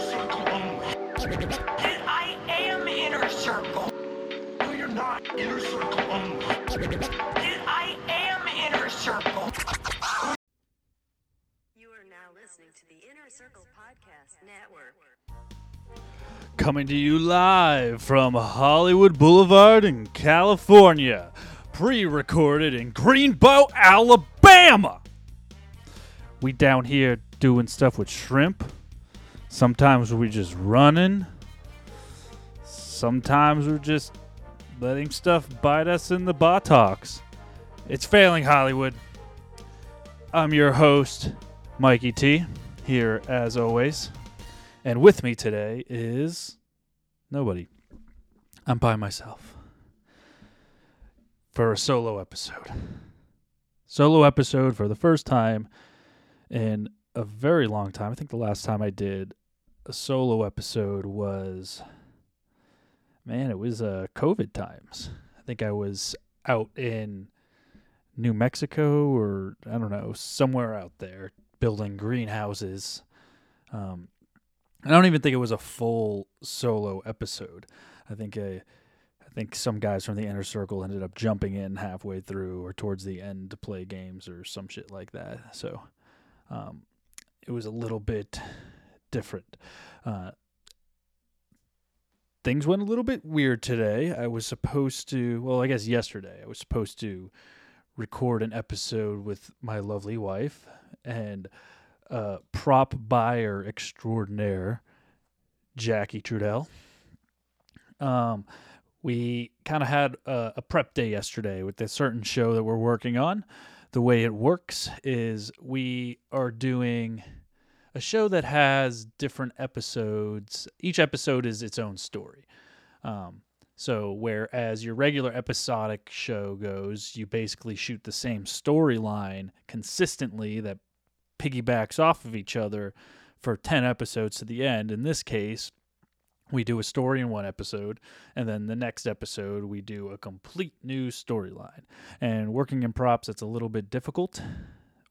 circle only. I am inner circle. No, you're not inner circle only. I am inner circle. You are now listening to the Inner Circle Podcast Network. Coming to you live from Hollywood Boulevard in California, pre recorded in Greenbow, Alabama. We down here doing stuff with shrimp. Sometimes we're just running. Sometimes we're just letting stuff bite us in the buttocks. It's failing Hollywood. I'm your host, Mikey T, here as always. And with me today is nobody. I'm by myself for a solo episode. Solo episode for the first time in a very long time. I think the last time I did solo episode was, man, it was uh, COVID times. I think I was out in New Mexico or I don't know, somewhere out there building greenhouses. Um, I don't even think it was a full solo episode. I think I think some guys from the inner circle ended up jumping in halfway through or towards the end to play games or some shit like that. So um, it was a little bit different. Uh, things went a little bit weird today. I was supposed to, well, I guess yesterday, I was supposed to record an episode with my lovely wife and uh, prop buyer extraordinaire, Jackie Trudell. Um, we kind of had a, a prep day yesterday with a certain show that we're working on. The way it works is we are doing a show that has different episodes. Each episode is its own story. Um, so, whereas your regular episodic show goes, you basically shoot the same storyline consistently that piggybacks off of each other for 10 episodes to the end. In this case, we do a story in one episode, and then the next episode, we do a complete new storyline. And working in props, it's a little bit difficult,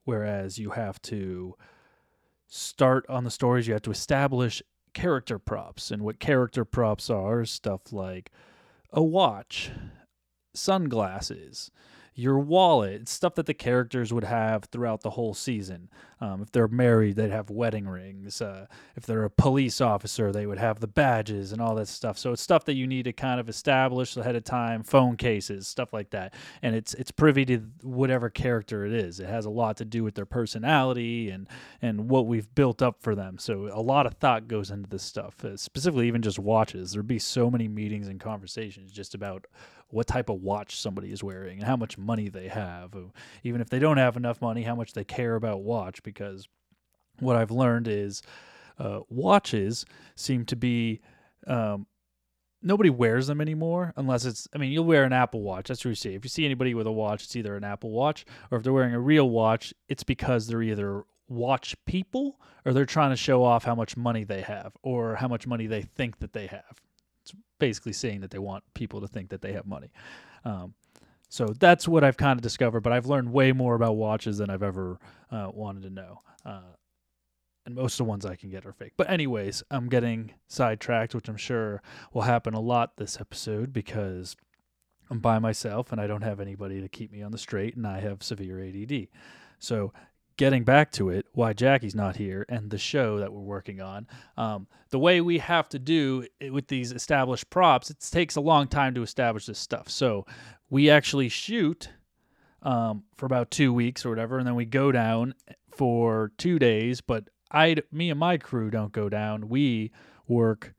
whereas you have to start on the stories, you have to establish character props. And what character props are stuff like a watch, sunglasses, your wallet, stuff that the characters would have throughout the whole season. Um, if they're married, they'd have wedding rings. Uh, if they're a police officer, they would have the badges and all that stuff. So it's stuff that you need to kind of establish ahead of time. Phone cases, stuff like that, and it's it's privy to whatever character it is. It has a lot to do with their personality and and what we've built up for them. So a lot of thought goes into this stuff. Uh, specifically, even just watches. There'd be so many meetings and conversations just about what type of watch somebody is wearing and how much money they have. Even if they don't have enough money, how much they care about watch. Because what I've learned is uh, watches seem to be. Um, nobody wears them anymore unless it's i mean you'll wear an apple watch that's what you see if you see anybody with a watch it's either an apple watch or if they're wearing a real watch it's because they're either watch people or they're trying to show off how much money they have or how much money they think that they have basically saying that they want people to think that they have money. Um, so that's what I've kind of discovered, but I've learned way more about watches than I've ever uh, wanted to know. Uh, and most of the ones I can get are fake. But, anyways, I'm getting sidetracked, which I'm sure will happen a lot this episode because I'm by myself and I don't have anybody to keep me on the straight, and I have severe ADD. So, getting back to it, why Jackie's not here, and the show that we're working on. Um, the way we have to do it with these established props, it takes a long time to establish this stuff. So we actually shoot um, for about two weeks or whatever, and then we go down for two days. But I, me and my crew don't go down. We work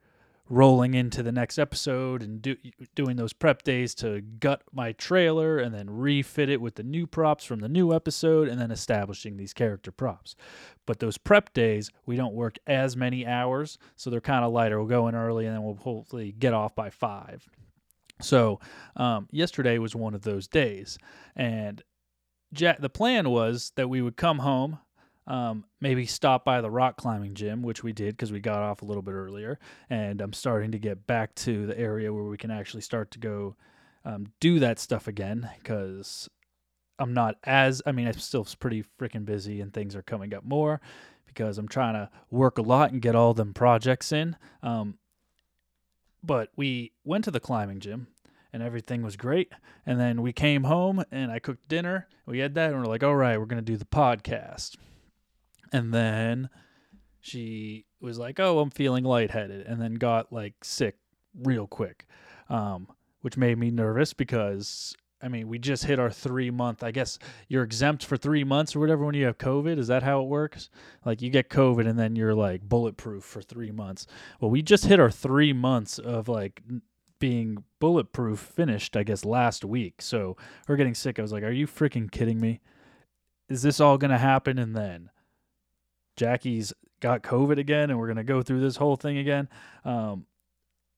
rolling into the next episode and do, doing those prep days to gut my trailer and then refit it with the new props from the new episode and then establishing these character props. But those prep days, we don't work as many hours, so they're kind of lighter. We'll go in early and then we'll hopefully get off by five. So um, yesterday was one of those days, and Jack, the plan was that we would come home, um, maybe stop by the rock climbing gym, which we did because we got off a little bit earlier. And I'm starting to get back to the area where we can actually start to go um, do that stuff again because I'm not as, I mean, I'm still pretty freaking busy and things are coming up more because I'm trying to work a lot and get all them projects in. Um, but we went to the climbing gym and everything was great. And then we came home and I cooked dinner. We had that and we're like, all right, we're going to do the podcast. And then she was like, oh, I'm feeling lightheaded. And then got like sick real quick, um, which made me nervous because. I mean, we just hit our three month. I guess you're exempt for three months or whatever when you have COVID. Is that how it works? Like you get COVID and then you're like bulletproof for three months. Well, we just hit our three months of like being bulletproof finished, I guess, last week. So we're getting sick. I was like, are you freaking kidding me? Is this all going to happen? And then Jackie's got COVID again, and we're going to go through this whole thing again. Um,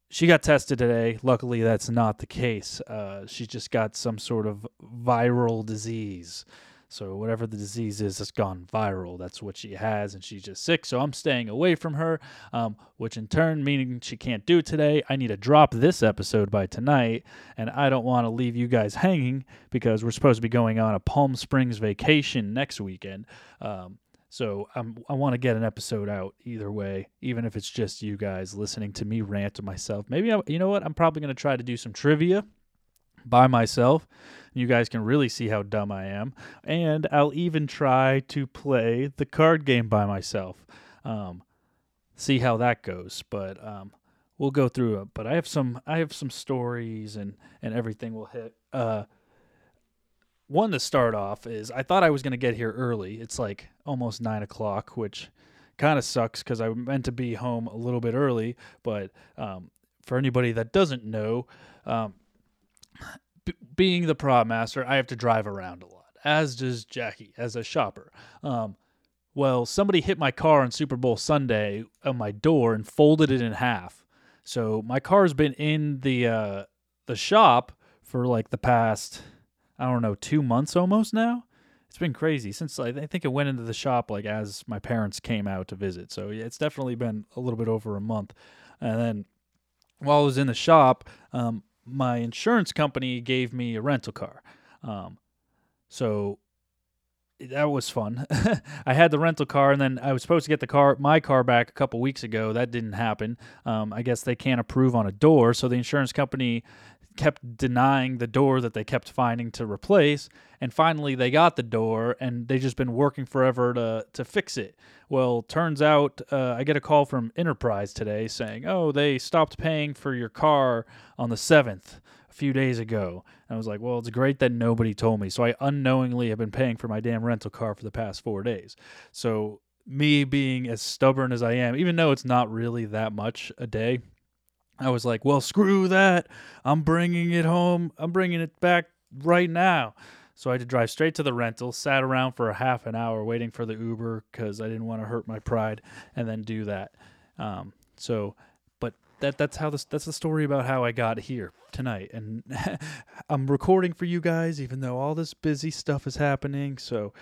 she got tested today. Luckily, that's not the case. Uh, she just got some sort of viral disease. So whatever the disease is, it's gone viral. That's what she has, and she's just sick. So I'm staying away from her, um, which in turn meaning she can't do today. I need to drop this episode by tonight, and I don't want to leave you guys hanging because we're supposed to be going on a Palm Springs vacation next weekend. Um, so I'm, I want to get an episode out either way, even if it's just you guys listening to me rant to myself. Maybe I, you know what? I'm probably going to try to do some trivia by myself. You guys can really see how dumb I am. And I'll even try to play the card game by myself. Um, see how that goes. But um, we'll go through it. But I have some I have some stories and and everything will hit. Uh, one to start off is I thought I was gonna get here early. It's like almost nine o'clock, which kind of sucks because I meant to be home a little bit early. But um, for anybody that doesn't know, um, b- being the prop master, I have to drive around a lot, as does Jackie as a shopper. Um, well, somebody hit my car on Super Bowl Sunday on my door and folded it in half. So my car's been in the uh, the shop for like the past I don't know two months almost now. It's been crazy since I think it went into the shop like as my parents came out to visit. So yeah, it's definitely been a little bit over a month. And then while I was in the shop, um, my insurance company gave me a rental car. Um, so that was fun. I had the rental car, and then I was supposed to get the car, my car back a couple weeks ago. That didn't happen. Um, I guess they can't approve on a door, so the insurance company kept denying the door that they kept finding to replace and finally they got the door and they just been working forever to to fix it. Well turns out uh, i get a call from enterprise today saying oh they stopped paying for your car on the 7th a few days ago. And i was like well it's great that nobody told me. So i unknowingly have been paying for my damn rental car for the past four days. So me being as stubborn as i am even though it's not really that much a day I was like, well, screw that. I'm bringing it home. I'm bringing it back right now. So I had to drive straight to the rental, sat around for a half an hour waiting for the Uber because I didn't want to hurt my pride, and then do that. Um, so, but that that's how this that's the story about how I got here tonight, and I'm recording for you guys, even though all this busy stuff is happening. So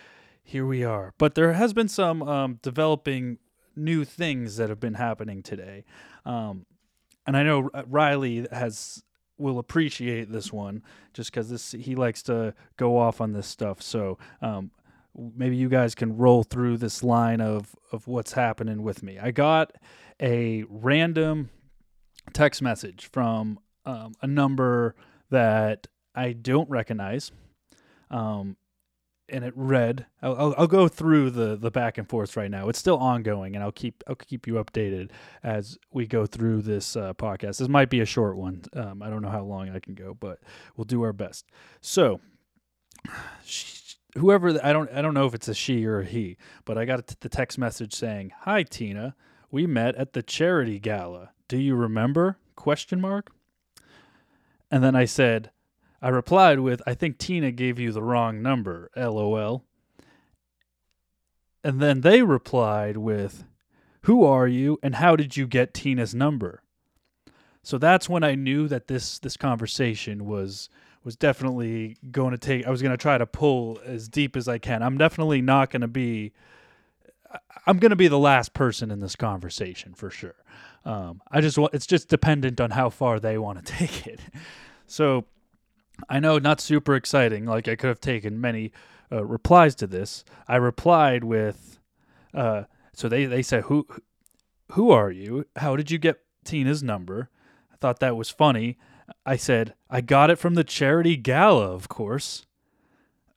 here we are. But there has been some um, developing new things that have been happening today. Um, and I know Riley has will appreciate this one just because this he likes to go off on this stuff. So um, maybe you guys can roll through this line of of what's happening with me. I got a random text message from um, a number that I don't recognize. Um, and it read. I'll, I'll, I'll, go through the the back and forth right now. It's still ongoing, and I'll keep I'll keep you updated as we go through this uh, podcast. This might be a short one. Um, I don't know how long I can go, but we'll do our best. So, she, whoever I don't I don't know if it's a she or a he, but I got the text message saying, "Hi Tina, we met at the charity gala. Do you remember?" Question mark. And then I said, I replied with, I think Tina gave you the wrong number, lol. And then they replied with, Who are you and how did you get Tina's number? So that's when I knew that this this conversation was was definitely going to take I was going to try to pull as deep as I can. I'm definitely not going to be I'm going to be the last person in this conversation for sure. Um, I just want it's just dependent on how far they want to take it. So I know not super exciting. Like I could have taken many uh, replies to this. I replied with, uh, so they they said who who are you? How did you get Tina's number? I thought that was funny. I said I got it from the charity gala, of course.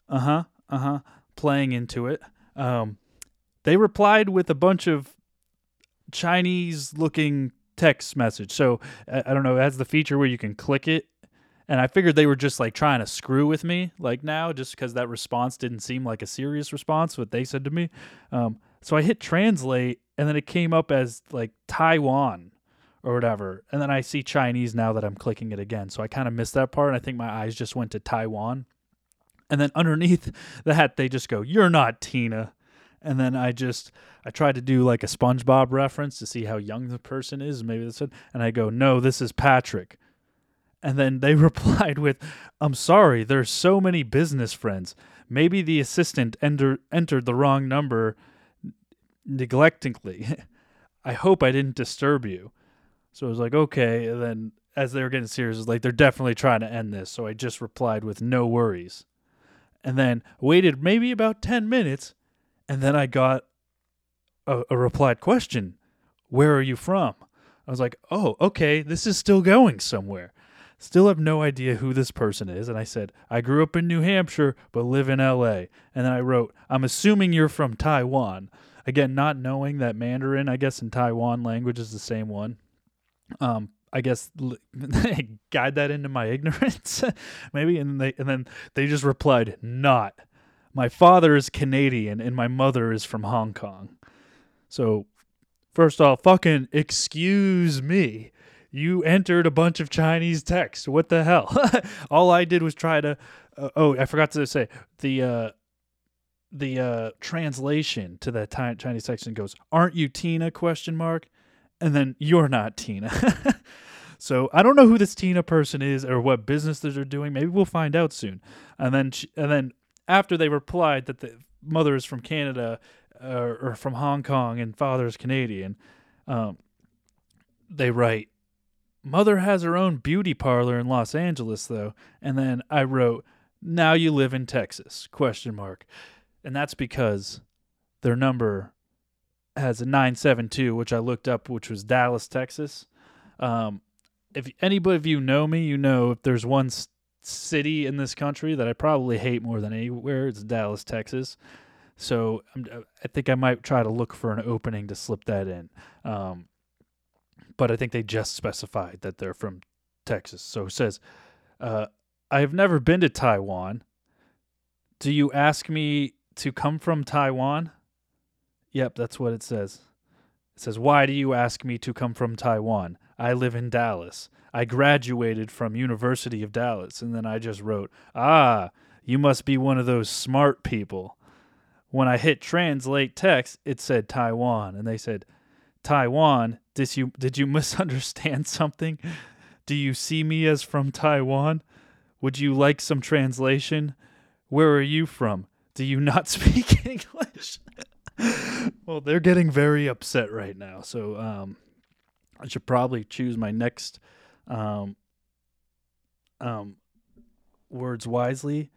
Uh huh. Uh huh. Playing into it. Um, they replied with a bunch of Chinese looking text message. So I, I don't know, it has the feature where you can click it. And I figured they were just like trying to screw with me, like now, just because that response didn't seem like a serious response, what they said to me. Um, so I hit translate, and then it came up as like Taiwan or whatever. And then I see Chinese now that I'm clicking it again. So I kind of missed that part. And I think my eyes just went to Taiwan. And then underneath that, they just go, You're not Tina. And then I just, I tried to do like a SpongeBob reference to see how young the person is. Maybe that's it. And I go, No, this is Patrick. And then they replied with, I'm sorry, there's so many business friends. Maybe the assistant enter- entered the wrong number neglectingly. I hope I didn't disturb you. So I was like, okay. And then as they were getting serious, like, they're definitely trying to end this. So I just replied with no worries. And then waited maybe about 10 minutes. And then I got a, a replied question Where are you from? I was like, oh, okay, this is still going somewhere. Still have no idea who this person is. And I said, I grew up in New Hampshire, but live in LA. And then I wrote, I'm assuming you're from Taiwan. Again, not knowing that Mandarin, I guess, in Taiwan language is the same one. Um, I guess guide that into my ignorance, maybe. And they and then they just replied, "Not. My father is Canadian and my mother is from Hong Kong." So, first off, fucking excuse me. You entered a bunch of Chinese text. What the hell? All I did was try to. Uh, oh, I forgot to say the. Uh, the uh, translation to that Chinese section goes, "Aren't you Tina?" question mark, and then you're not Tina. so I don't know who this Tina person is or what business they're doing. Maybe we'll find out soon. And then she, and then after they replied that the mother is from Canada uh, or from Hong Kong and father is Canadian, um, they write, "Mother has her own beauty parlor in Los Angeles, though." And then I wrote, "Now you live in Texas?" question mark and that's because their number has a 972 which i looked up which was dallas texas um, if anybody of you know me you know if there's one city in this country that i probably hate more than anywhere it's dallas texas so I'm, i think i might try to look for an opening to slip that in um, but i think they just specified that they're from texas so it says uh, i have never been to taiwan do you ask me to come from Taiwan? Yep, that's what it says. It says, Why do you ask me to come from Taiwan? I live in Dallas. I graduated from University of Dallas. And then I just wrote, Ah, you must be one of those smart people. When I hit translate text, it said Taiwan. And they said, Taiwan, did you, did you misunderstand something? Do you see me as from Taiwan? Would you like some translation? Where are you from? Do you not speak English? well, they're getting very upset right now. So um, I should probably choose my next um, um, words wisely.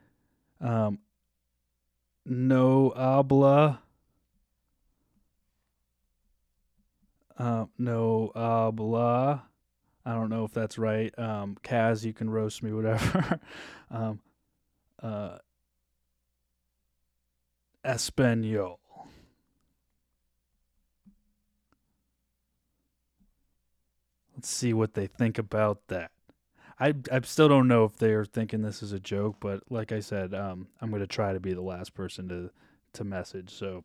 Um, no habla. Uh, no blah. I don't know if that's right. Um, Kaz, you can roast me, whatever. um, uh, Espanol. Let's see what they think about that. I I still don't know if they're thinking this is a joke, but like I said, um, I'm going to try to be the last person to to message. So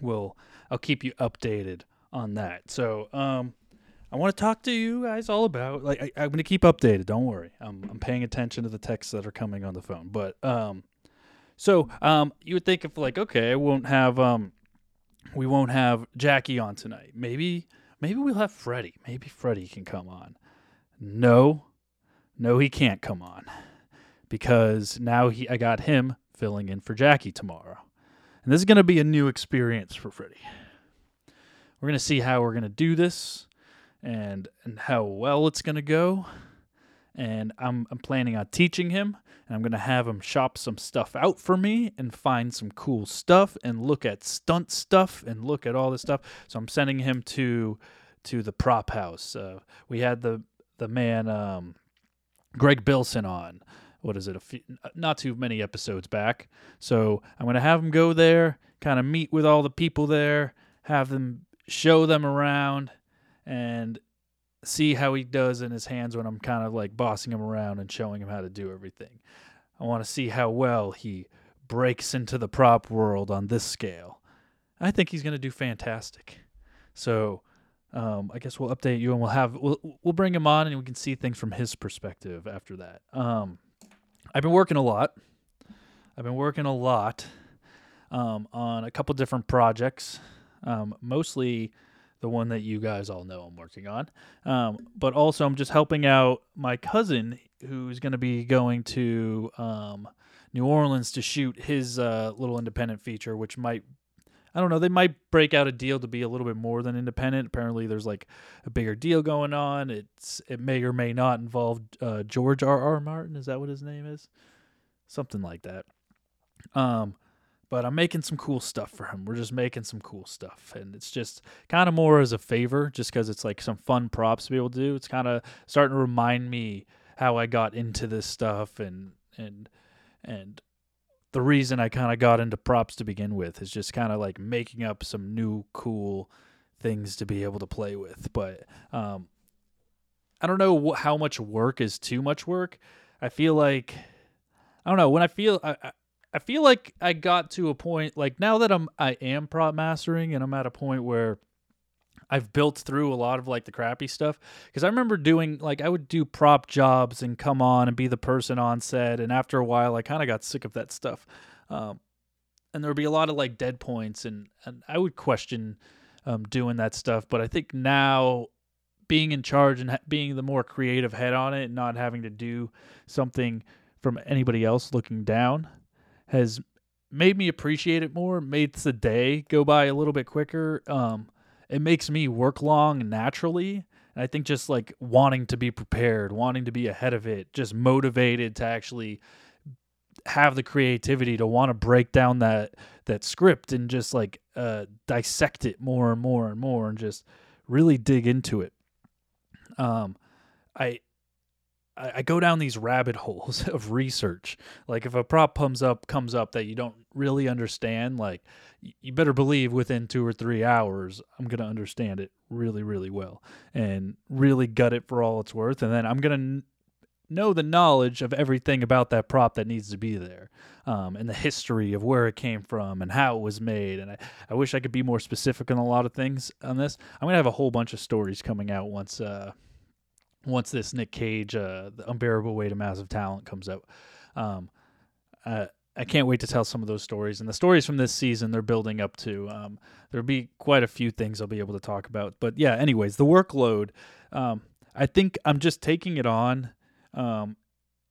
we'll I'll keep you updated on that. So um, I want to talk to you guys all about like I, I'm going to keep updated. Don't worry, I'm I'm paying attention to the texts that are coming on the phone. But um, so um, you would think if like okay, I won't have um, we won't have Jackie on tonight. Maybe maybe we'll have Freddie. Maybe Freddie can come on. No, no, he can't come on because now he I got him filling in for Jackie tomorrow, and this is going to be a new experience for Freddie. We're going to see how we're going to do this, and and how well it's going to go, and I'm I'm planning on teaching him, and I'm gonna have him shop some stuff out for me and find some cool stuff and look at stunt stuff and look at all this stuff. So I'm sending him to to the prop house. Uh, we had the the man um, Greg Bilson on. What is it? A few, not too many episodes back. So I'm gonna have him go there, kind of meet with all the people there, have them show them around, and see how he does in his hands when I'm kind of like bossing him around and showing him how to do everything. I want to see how well he breaks into the prop world on this scale. I think he's going to do fantastic. So, um, I guess we'll update you and we'll have we'll we'll bring him on and we can see things from his perspective after that. Um, I've been working a lot. I've been working a lot um, on a couple different projects, um, mostly the one that you guys all know I'm working on. Um, but also, I'm just helping out my cousin who's going to be going to um, New Orleans to shoot his uh, little independent feature, which might. I don't know. They might break out a deal to be a little bit more than independent. Apparently, there's like a bigger deal going on. It's it may or may not involve uh, George R. R. Martin. Is that what his name is? Something like that. Um, but I'm making some cool stuff for him. We're just making some cool stuff, and it's just kind of more as a favor, just because it's like some fun props to be able to do. It's kind of starting to remind me how I got into this stuff, and and and the reason I kind of got into props to begin with is just kind of like making up some new cool things to be able to play with. But um, I don't know wh- how much work is too much work. I feel like I don't know when I feel I, I I feel like I got to a point like now that I'm I am prop mastering and I'm at a point where I've built through a lot of like the crappy stuff because I remember doing like I would do prop jobs and come on and be the person on set and after a while I kind of got sick of that stuff. Um, and there would be a lot of like dead points and and I would question um, doing that stuff but I think now being in charge and ha- being the more creative head on it and not having to do something from anybody else looking down has made me appreciate it more, makes the day go by a little bit quicker. Um, it makes me work long naturally. And I think just like wanting to be prepared, wanting to be ahead of it, just motivated to actually have the creativity to want to break down that that script and just like uh, dissect it more and more and more and just really dig into it. Um, I I, I go down these rabbit holes of research. Like if a prop comes up comes up that you don't really understand, like you better believe within two or three hours I'm gonna understand it really, really well and really gut it for all it's worth, and then I'm gonna know the knowledge of everything about that prop that needs to be there, um, and the history of where it came from and how it was made. And I, I wish I could be more specific on a lot of things on this. I'm gonna have a whole bunch of stories coming out once. Uh, once this Nick Cage, uh, the unbearable weight of massive talent comes out. Um, uh, I can't wait to tell some of those stories. And the stories from this season, they're building up to. Um, there'll be quite a few things I'll be able to talk about. But yeah, anyways, the workload. Um, I think I'm just taking it on um,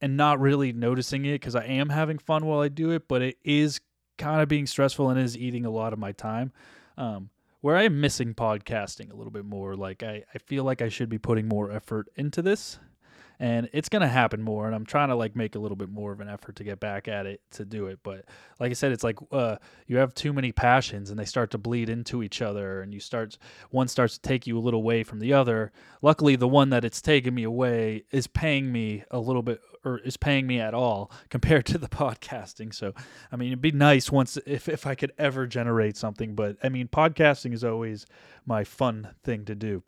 and not really noticing it because I am having fun while I do it, but it is kind of being stressful and is eating a lot of my time. Um, where I am missing podcasting a little bit more. Like I, I feel like I should be putting more effort into this. And it's gonna happen more, and I'm trying to like make a little bit more of an effort to get back at it to do it. But like I said, it's like uh, you have too many passions, and they start to bleed into each other, and you start one starts to take you a little away from the other. Luckily, the one that it's taking me away is paying me a little bit or is paying me at all compared to the podcasting. So, I mean, it'd be nice once if if I could ever generate something, but I mean, podcasting is always my fun thing to do.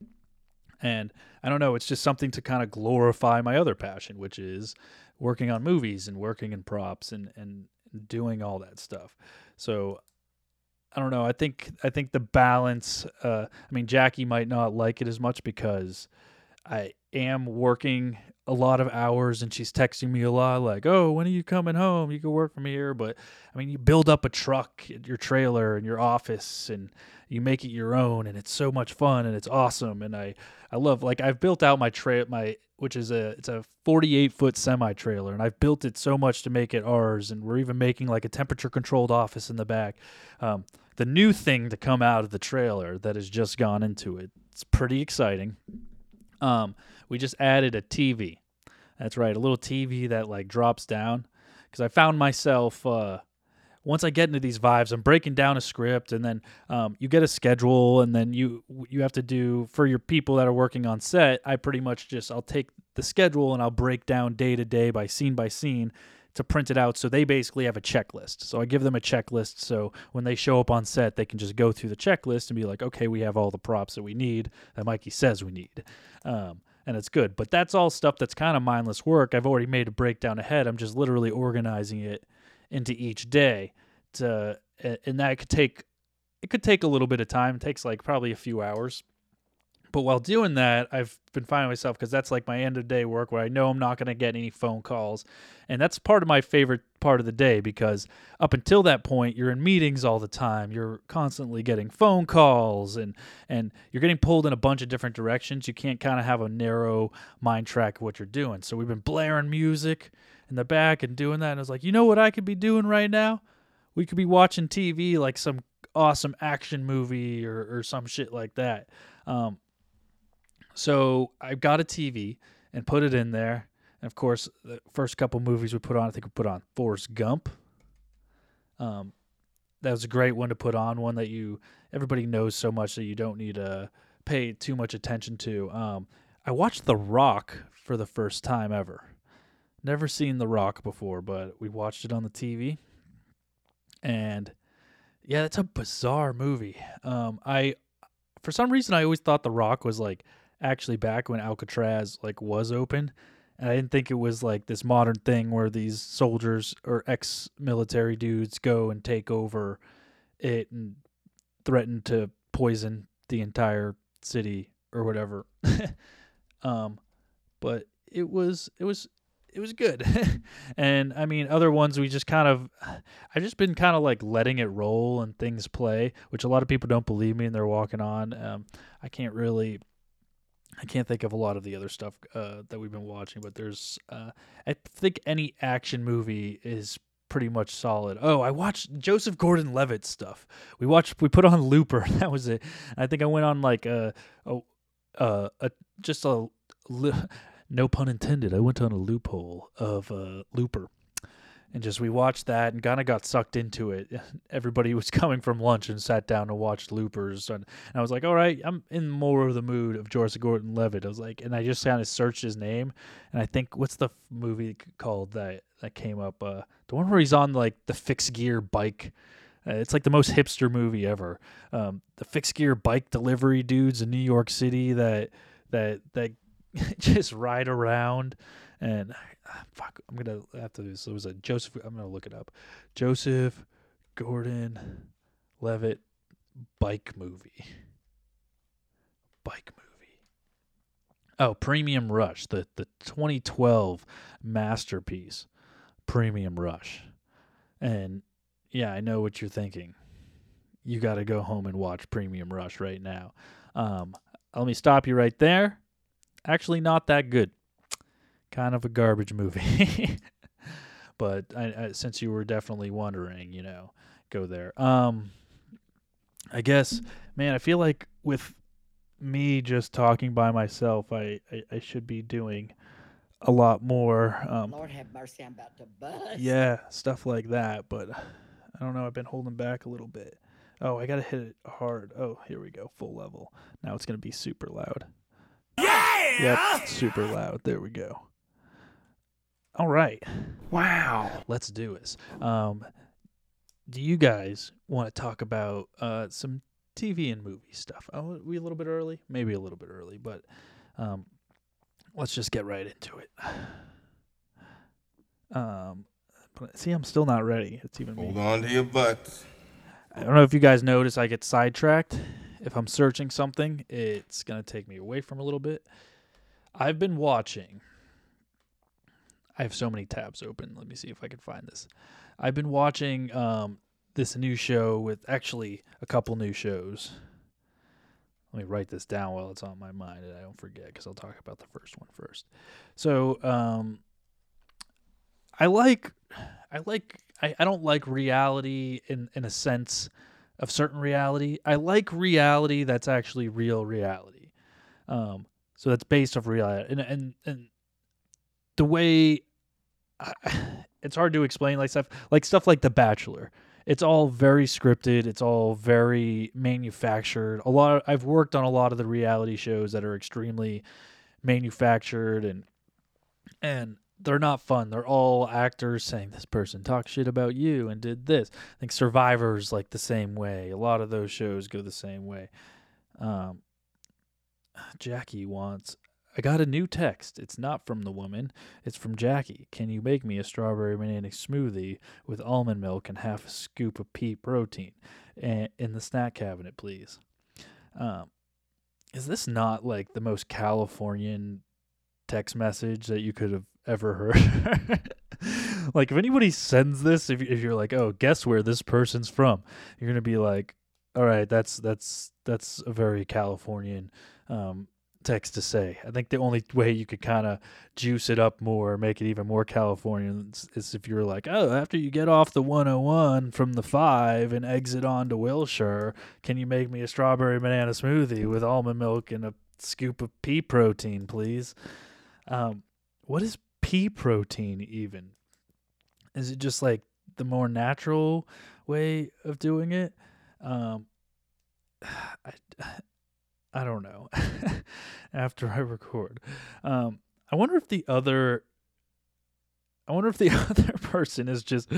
And I don't know, it's just something to kind of glorify my other passion, which is working on movies and working in props and and doing all that stuff. So I don't know. I think I think the balance. Uh, I mean, Jackie might not like it as much because I am working a lot of hours and she's texting me a lot like, "Oh, when are you coming home? You can work from here." But I mean, you build up a truck, your trailer and your office and you make it your own and it's so much fun and it's awesome and I I love like I've built out my tra- my which is a it's a 48 foot semi trailer and I've built it so much to make it ours and we're even making like a temperature controlled office in the back. Um, the new thing to come out of the trailer that has just gone into it. It's pretty exciting. Um, we just added a TV. That's right, a little TV that like drops down. Because I found myself uh, once I get into these vibes, I'm breaking down a script, and then um, you get a schedule, and then you you have to do for your people that are working on set. I pretty much just I'll take the schedule and I'll break down day to day by scene by scene to print it out. So they basically have a checklist. So I give them a checklist. So when they show up on set, they can just go through the checklist and be like, okay, we have all the props that we need that Mikey says we need. Um, and it's good. But that's all stuff that's kind of mindless work. I've already made a breakdown ahead. I'm just literally organizing it into each day. To, and that could take it could take a little bit of time. It takes like probably a few hours. But while doing that, I've been finding myself because that's like my end of day work where I know I'm not going to get any phone calls. And that's part of my favorite part of the day because up until that point, you're in meetings all the time. You're constantly getting phone calls and, and you're getting pulled in a bunch of different directions. You can't kind of have a narrow mind track of what you're doing. So we've been blaring music in the back and doing that. And I was like, you know what I could be doing right now? We could be watching TV like some awesome action movie or, or some shit like that. Um, so I got a TV and put it in there. And of course, the first couple movies we put on, I think we put on Forrest Gump. Um, that was a great one to put on, one that you everybody knows so much that you don't need to pay too much attention to. Um, I watched The Rock for the first time ever. Never seen The Rock before, but we watched it on the TV. And yeah, that's a bizarre movie. Um, I for some reason I always thought The Rock was like actually back when Alcatraz like was open. And I didn't think it was like this modern thing where these soldiers or ex-military dudes go and take over it and threaten to poison the entire city or whatever. um, but it was it was it was good. and I mean, other ones we just kind of, I've just been kind of like letting it roll and things play, which a lot of people don't believe me and they're walking on. Um, I can't really I can't think of a lot of the other stuff uh, that we've been watching, but there's uh, I think any action movie is pretty much solid. Oh, I watched Joseph Gordon-Levitt stuff. We watched we put on Looper. That was it. I think I went on like a a, a, a just a no pun intended. I went on a loophole of uh, Looper and just we watched that and kind of got sucked into it. Everybody was coming from lunch and sat down and watched Loopers, and, I was like, all right, I'm in more of the mood of Joseph Gordon-Levitt. I was like, and I just kind of searched his name, and I think what's the movie called that that came up? Uh, the one where he's on like the fixed gear bike. Uh, it's like the most hipster movie ever. Um, the fixed gear bike delivery dudes in New York City that that that just ride around and ah, fuck, I'm gonna have to do this. It was a Joseph. I'm gonna look it up. Joseph Gordon Levitt bike movie. Bike movie. Oh, Premium Rush, the the 2012 masterpiece, Premium Rush, and yeah, I know what you're thinking. You got to go home and watch Premium Rush right now. Um, let me stop you right there. Actually, not that good kind of a garbage movie. but I, I, since you were definitely wondering, you know, go there. Um, I guess, man, I feel like with me just talking by myself, I, I, I should be doing a lot more. Um, Lord have mercy, I'm about to bust. Yeah, stuff like that. But I don't know. I've been holding back a little bit. Oh, I gotta hit it hard. Oh, here we go. Full level. Now it's gonna be super loud. Yeah! Yep, super loud. There we go. All right. Wow. Let's do this. Um, do you guys want to talk about uh, some TV and movie stuff? Oh, we a little bit early? Maybe a little bit early, but um, let's just get right into it. Um, see, I'm still not ready. It's even Hold me. on to your butts. I don't know if you guys notice I get sidetracked. If I'm searching something, it's going to take me away from a little bit. I've been watching I have so many tabs open. Let me see if I can find this. I've been watching um, this new show with actually a couple new shows. Let me write this down while it's on my mind and I don't forget because I'll talk about the first one first. So um, I like, I like, I, I don't like reality in in a sense of certain reality. I like reality that's actually real reality. Um, so that's based off reality, and and and the way It's hard to explain like stuff like stuff like The Bachelor. It's all very scripted. It's all very manufactured. A lot. Of, I've worked on a lot of the reality shows that are extremely manufactured and and they're not fun. They're all actors saying this person talked shit about you and did this. I think Survivor's like the same way. A lot of those shows go the same way. Um, Jackie wants. I got a new text. It's not from the woman. It's from Jackie. Can you make me a strawberry banana smoothie with almond milk and half a scoop of pea protein in the snack cabinet, please? Um, is this not like the most Californian text message that you could have ever heard? like, if anybody sends this, if if you're like, oh, guess where this person's from, you're gonna be like, all right, that's that's that's a very Californian um, text to say. I think the only way you could kind of juice it up more, make it even more Californian, is, if you're like, oh, after you get off the 101 from the five and exit onto Wilshire, can you make me a strawberry banana smoothie with almond milk and a scoop of pea protein, please? Um, what is pea protein even? Is it just like the more natural way of doing it? Um, I, I don't know. After I record, um, I wonder if the other, I wonder if the other person has just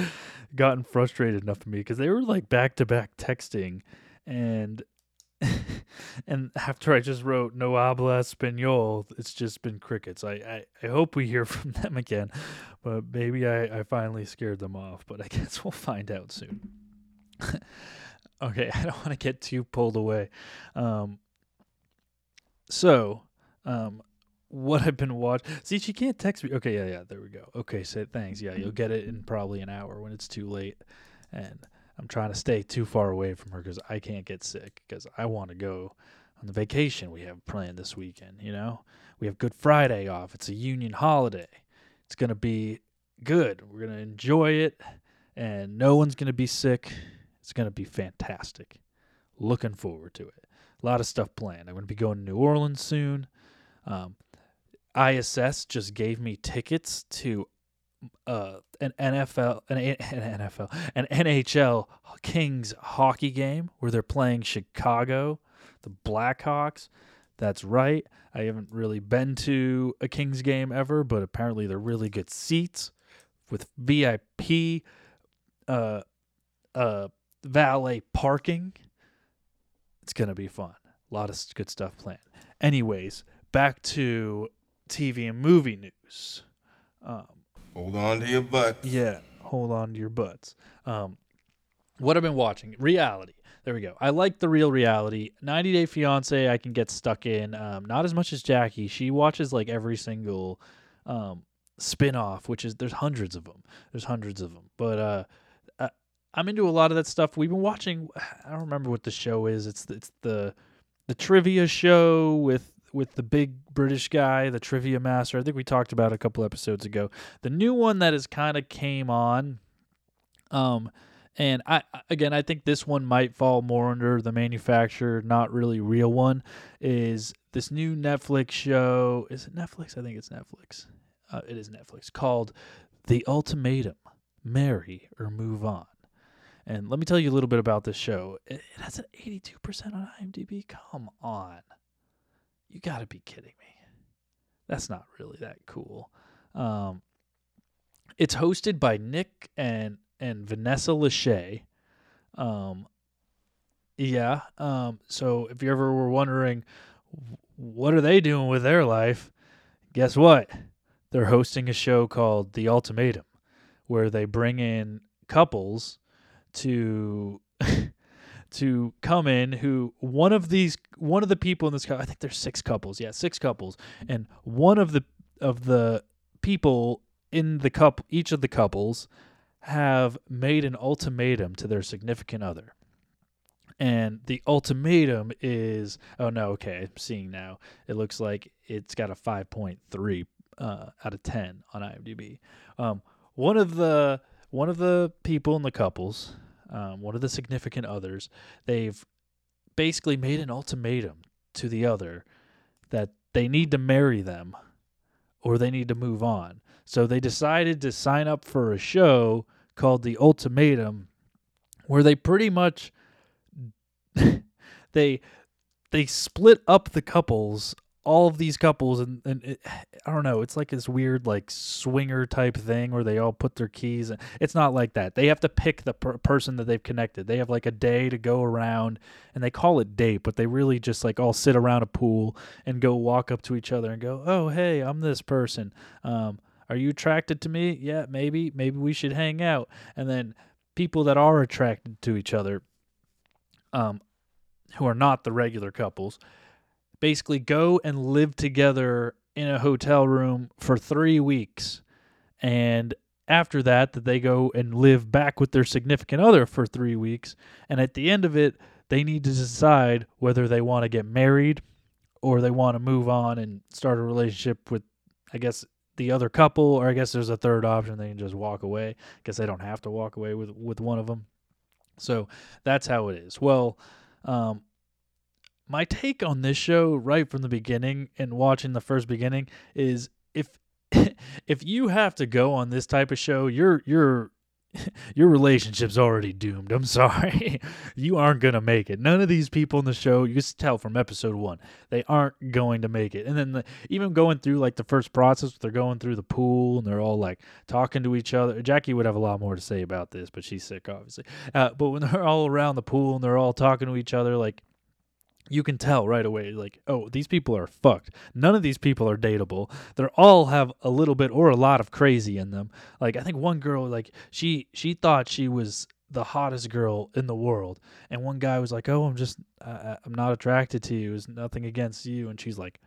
gotten frustrated enough with me because they were like back to back texting, and and after I just wrote no habla español, it's just been crickets. I, I, I hope we hear from them again, but maybe I, I finally scared them off. But I guess we'll find out soon. okay, I don't want to get too pulled away. Um, so, um, what I've been watching. See, she can't text me. Okay, yeah, yeah, there we go. Okay, say thanks. Yeah, you'll get it in probably an hour when it's too late. And I'm trying to stay too far away from her because I can't get sick because I want to go on the vacation we have planned this weekend. You know, we have Good Friday off. It's a union holiday. It's gonna be good. We're gonna enjoy it, and no one's gonna be sick. It's gonna be fantastic. Looking forward to it. A lot of stuff planned. I'm gonna be going to New Orleans soon. Um, ISS just gave me tickets to uh, an NFL, an, an NFL, an NHL Kings hockey game where they're playing Chicago, the Blackhawks. That's right. I haven't really been to a Kings game ever, but apparently they're really good seats with VIP, uh, uh, valet parking. It's gonna be fun. A lot of good stuff planned. Anyways, back to TV and movie news. Um, Hold on to your butts. yeah, hold on to your butts. Um, what I've been watching, reality. There we go. I like the real reality. 90 Day Fiance, I can get stuck in. Um, not as much as Jackie. She watches like every single um, spin off, which is there's hundreds of them. There's hundreds of them. But uh, I'm into a lot of that stuff. We've been watching. I don't remember what the show is. It's it's the the trivia show with with the big British guy, the trivia master. I think we talked about a couple episodes ago. The new one that has kind of came on, um, and I again I think this one might fall more under the manufacturer, not really real one. Is this new Netflix show? Is it Netflix? I think it's Netflix. Uh, it is Netflix called The Ultimatum: Marry or Move On. And let me tell you a little bit about this show. It, has an 82% on IMDb. Come on. You got to be kidding me. That's not really that cool. Um, it's hosted by Nick and and Vanessa Lachey. Um, yeah. Um, so if you ever were wondering, what are they doing with their life? Guess what? They're hosting a show called The Ultimatum, where they bring in couples to to come in who one of these one of the people in this I think there's six couples yeah six couples. And one of the of the people in the couple each of the couples have made an ultimatum to their significant other. And the ultimatum is oh no okay i'm seeing now. It looks like it's got a 5.3 uh, out of 10 on imdb um, one of the one of the people in the couples um, one of the significant others they've basically made an ultimatum to the other that they need to marry them or they need to move on. So they decided to sign up for a show called The Ultimatum where they pretty much they they split up the couples all of these couples and, and it, i don't know it's like this weird like swinger type thing where they all put their keys it's not like that. They have to pick the per- person that they've connected. They have like a day to go around and they call it date but they really just like all sit around a pool and go walk up to each other and go oh hey i'm this person. Um, are you attracted to me? Yeah maybe maybe we should hang out. And then people that are attracted to each other um, who are not the regular couples basically go and live together in a hotel room for three weeks. And after that that they go and live back with their significant other for three weeks. And at the end of it they need to decide whether they want to get married or they want to move on and start a relationship with i guess the other couple. Or i guess there's a third option. They can just walk away. Because they don't have to walk away with with one of them so that's how it is. Well um, my take on this show right from the beginning and watching the first beginning is if if you have to go on this type of show, your your your relationship's already doomed. I'm sorry. you aren't going to make it. None of these people in the show, you can tell from episode 1, they aren't going to make it. And then the, even going through like the first process, they're going through the pool and they're all like talking to each other. Jackie would have a lot more to say about this, but she's sick obviously. Uh, but when they're all around the pool and they're all talking to each other like you can tell right away like oh these people are fucked none of these people are dateable they're all have a little bit or a lot of crazy in them like i think one girl like she she thought she was the hottest girl in the world and one guy was like oh i'm just uh, i'm not attracted to you it's nothing against you and she's like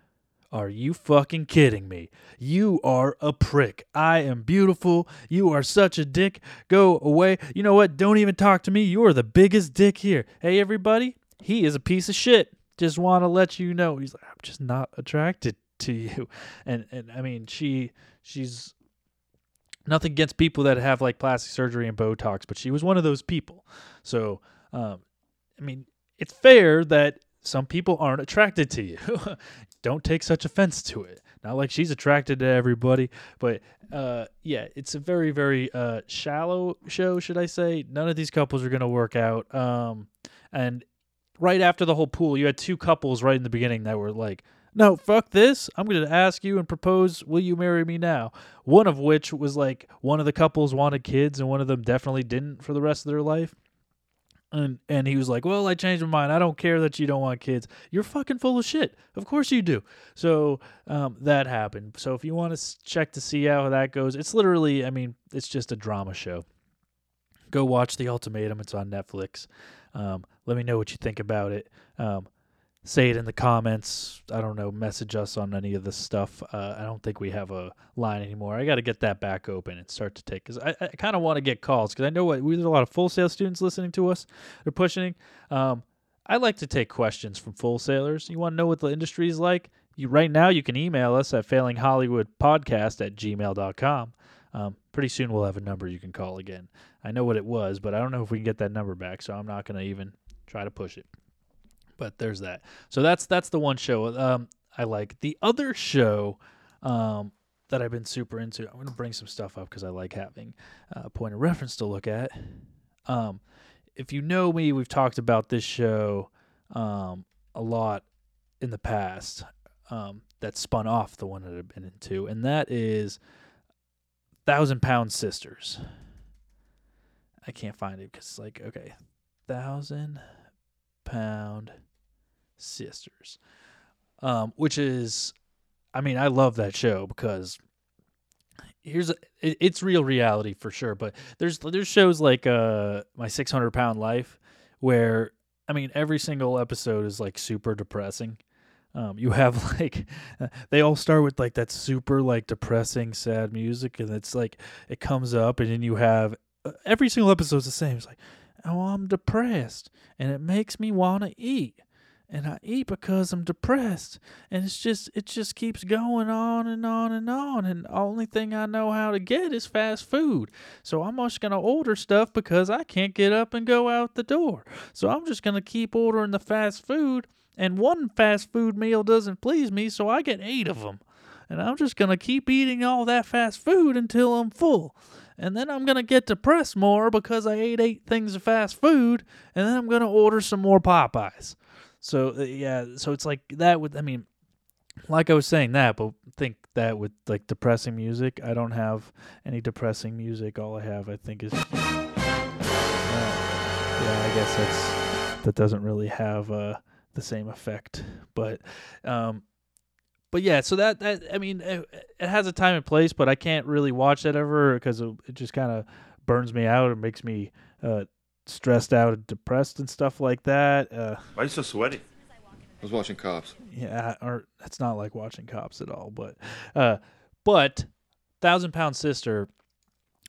are you fucking kidding me? You are a prick. I am beautiful. You are such a dick. Go away. You know what? Don't even talk to me. You are the biggest dick here. Hey, everybody, he is a piece of shit. Just want to let you know. He's like, I'm just not attracted to you. And and I mean, she she's nothing against people that have like plastic surgery and Botox, but she was one of those people. So, um, I mean, it's fair that some people aren't attracted to you. Don't take such offense to it. Not like she's attracted to everybody, but uh, yeah, it's a very, very uh, shallow show, should I say? None of these couples are going to work out. Um, and right after the whole pool, you had two couples right in the beginning that were like, no, fuck this. I'm going to ask you and propose, will you marry me now? One of which was like one of the couples wanted kids and one of them definitely didn't for the rest of their life. And and he was like, "Well, I changed my mind. I don't care that you don't want kids. You're fucking full of shit. Of course you do." So um, that happened. So if you want to check to see how that goes, it's literally, I mean, it's just a drama show. Go watch The Ultimatum. It's on Netflix. Um, let me know what you think about it. Um, say it in the comments. I don't know. Message us on any of this stuff. Uh, I don't think we have a line anymore. I got to get that back open and start to take because I, I kind of want to get calls because I know what we there's a lot of Full Sail students listening to us. They're pushing. Um, I like to take questions from Full Sailors. You want to know what the industry is like? You right now you can email us at failinghollywoodpodcast at gmail.com. Um, pretty soon we'll have a number you can call again. I know what it was, but I don't know if we can get that number back, so I'm not going to even try to push it. But there's that. So that's that's the one show um, I like. The other show um, that I've been super into. I'm going to bring some stuff up because I like having a point of reference to look at. Um, if you know me, we've talked about this show um, a lot in the past. Um, that spun off the one that I've been into, and that is Thousand Pound Sisters. I can't find it because it's like okay, Thousand Pound Sisters, um, which is, I mean, I love that show because here's a, it, it's real reality for sure. But there's there's shows like uh my 600 Pound Life where I mean every single episode is like super depressing. Um, you have like they all start with like that super like depressing sad music and it's like it comes up and then you have uh, every single episode's the same. It's like oh i'm depressed and it makes me want to eat and i eat because i'm depressed and it's just it just keeps going on and on and on and the only thing i know how to get is fast food. So i'm just going to order stuff because i can't get up and go out the door. So i'm just going to keep ordering the fast food and one fast food meal doesn't please me, so I get eight of them. and I'm just gonna keep eating all that fast food until I'm full. And then I'm gonna get depressed more because I ate eight things of fast food, and then I'm gonna order some more Popeyes. So uh, yeah, so it's like that with I mean, like I was saying that, but think that with like depressing music, I don't have any depressing music. All I have, I think, is uh, yeah. I guess that's that doesn't really have uh, the same effect, but um, but yeah. So that that I mean, it, it has a time and place, but I can't really watch that ever because it, it just kind of burns me out. It makes me uh, stressed out and depressed and stuff like that. Uh, Why are you so sweaty? I was watching Cops. yeah, or it's not like watching cops at all. But, uh, but Thousand Pound Sister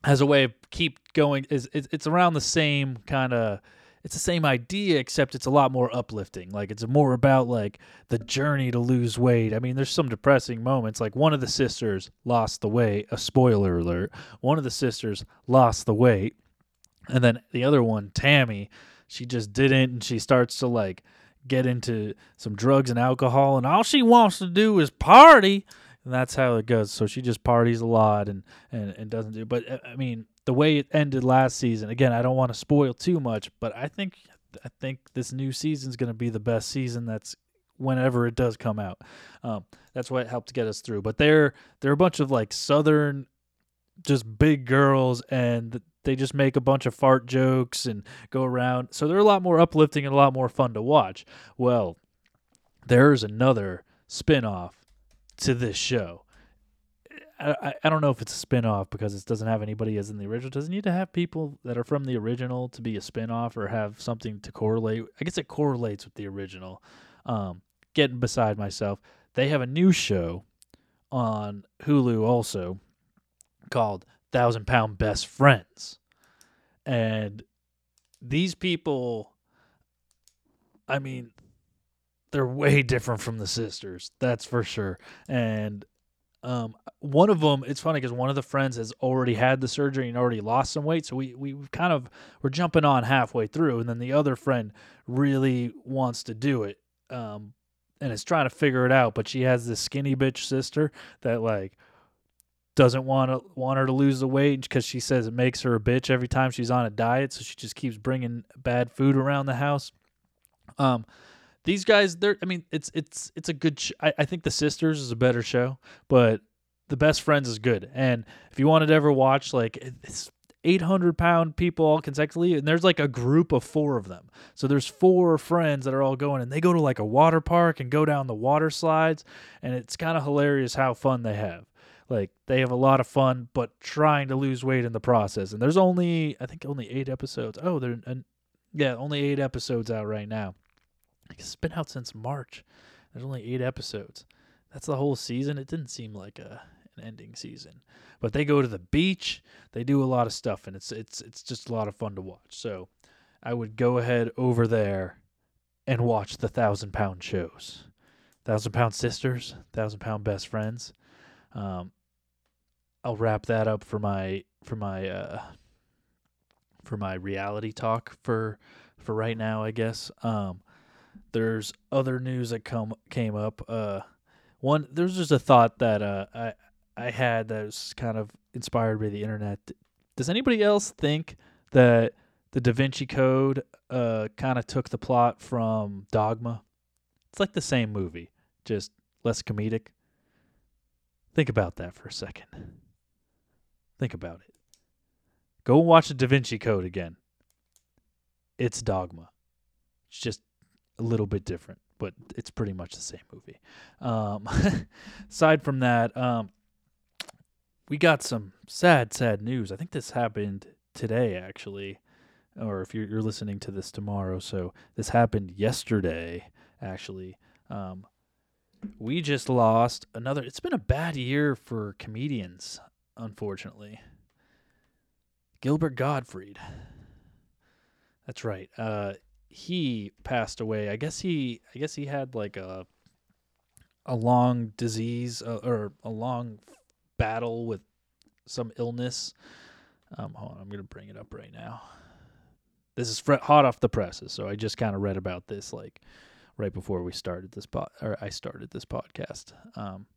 has a way of keep going. Is it's, it's around the same kind of. It's the same idea, except it's a lot more uplifting. Like it's more about like the journey to lose weight. I mean, there's some depressing moments. Like one of the sisters lost the weight. A spoiler alert: one of the sisters lost the weight, and then the other one, Tammy, she just didn't, and she starts to like get into some drugs and alcohol, and all she wants to do is party. And that's how it goes. So she just parties a lot and, and, and doesn't do. But uh, I mean, the way it ended last season. Again, I don't want to spoil too much, but I think I think this new season's going to be the best season. That's whenever it does come out. Um, that's what helped get us through. But they're they're a bunch of like southern, just big girls, and they just make a bunch of fart jokes and go around. So they're a lot more uplifting and a lot more fun to watch. Well, there's another spin-off to this show. I, I, don't know if it's a spin-off because it doesn't have anybody as in the original. It doesn't need to have people that are from the original to be a spin-off or have something to correlate. I guess it correlates with the original. Um, getting beside myself. They have a new show on Hulu also called Thousand Pound Best Friends. And these people, I mean, they're way different from the sisters. That's for sure. And um, one of them, it's funny because one of the friends has already had the surgery and already lost some weight. So we, we kind of, we're jumping on halfway through. And then the other friend really wants to do it. Um, and is trying to figure it out, but she has this skinny bitch sister that like doesn't want to want her to lose the weight because she says it makes her a bitch every time she's on a diet, so she just keeps bringing bad food around the house. Um, these guys, they're I mean, it's it's it's a good. Sh- I, I think the sisters is a better show, but the best friends is good. And if you wanted to ever watch like it's 800 pound people all consecutively and there's like a group of four of them so there's four friends that are all going and they go to like a water park and go down the water slides and it's kind of hilarious how fun they have like they have a lot of fun but trying to lose weight in the process and there's only i think only eight episodes oh they're and yeah only eight episodes out right now it's been out since march. There's only eight episodes. That's the whole season. It didn't seem like a an ending season. But they go to the beach. They do a lot of stuff and it's it's it's just a lot of fun to watch. So i would go ahead over there and watch the thousand pound shows. Thousand pound sisters thousand pound best friends. Um, I'll wrap that up for my for my uh, for my reality talk for for right now. I guess. Um, there's other news that come came up. Uh, one there's just a thought that uh, I I had that was kind of inspired by the internet. Does anybody else think that the Da Vinci Code uh, kind of took the plot from Dogma? It's like the same movie, just less comedic. Think about that for a second. Think about it. Go and watch the Da Vinci Code again. It's Dogma. It's just a little bit different, but it's pretty much the same movie. Um, aside from that, um, we got some sad, sad news. I think this happened today, actually, or if you're, you're listening to this tomorrow. So this happened yesterday, actually. Um, we just lost another. It's been a bad year for comedians, unfortunately. Gilbert Gottfried. That's right. Uh, he passed away. I guess he. I guess he had like a a long disease uh, or a long battle with some illness. Um, hold on, I'm gonna bring it up right now. This is hot off the presses, so I just kind of read about this like right before we started this pod or I started this podcast. Um,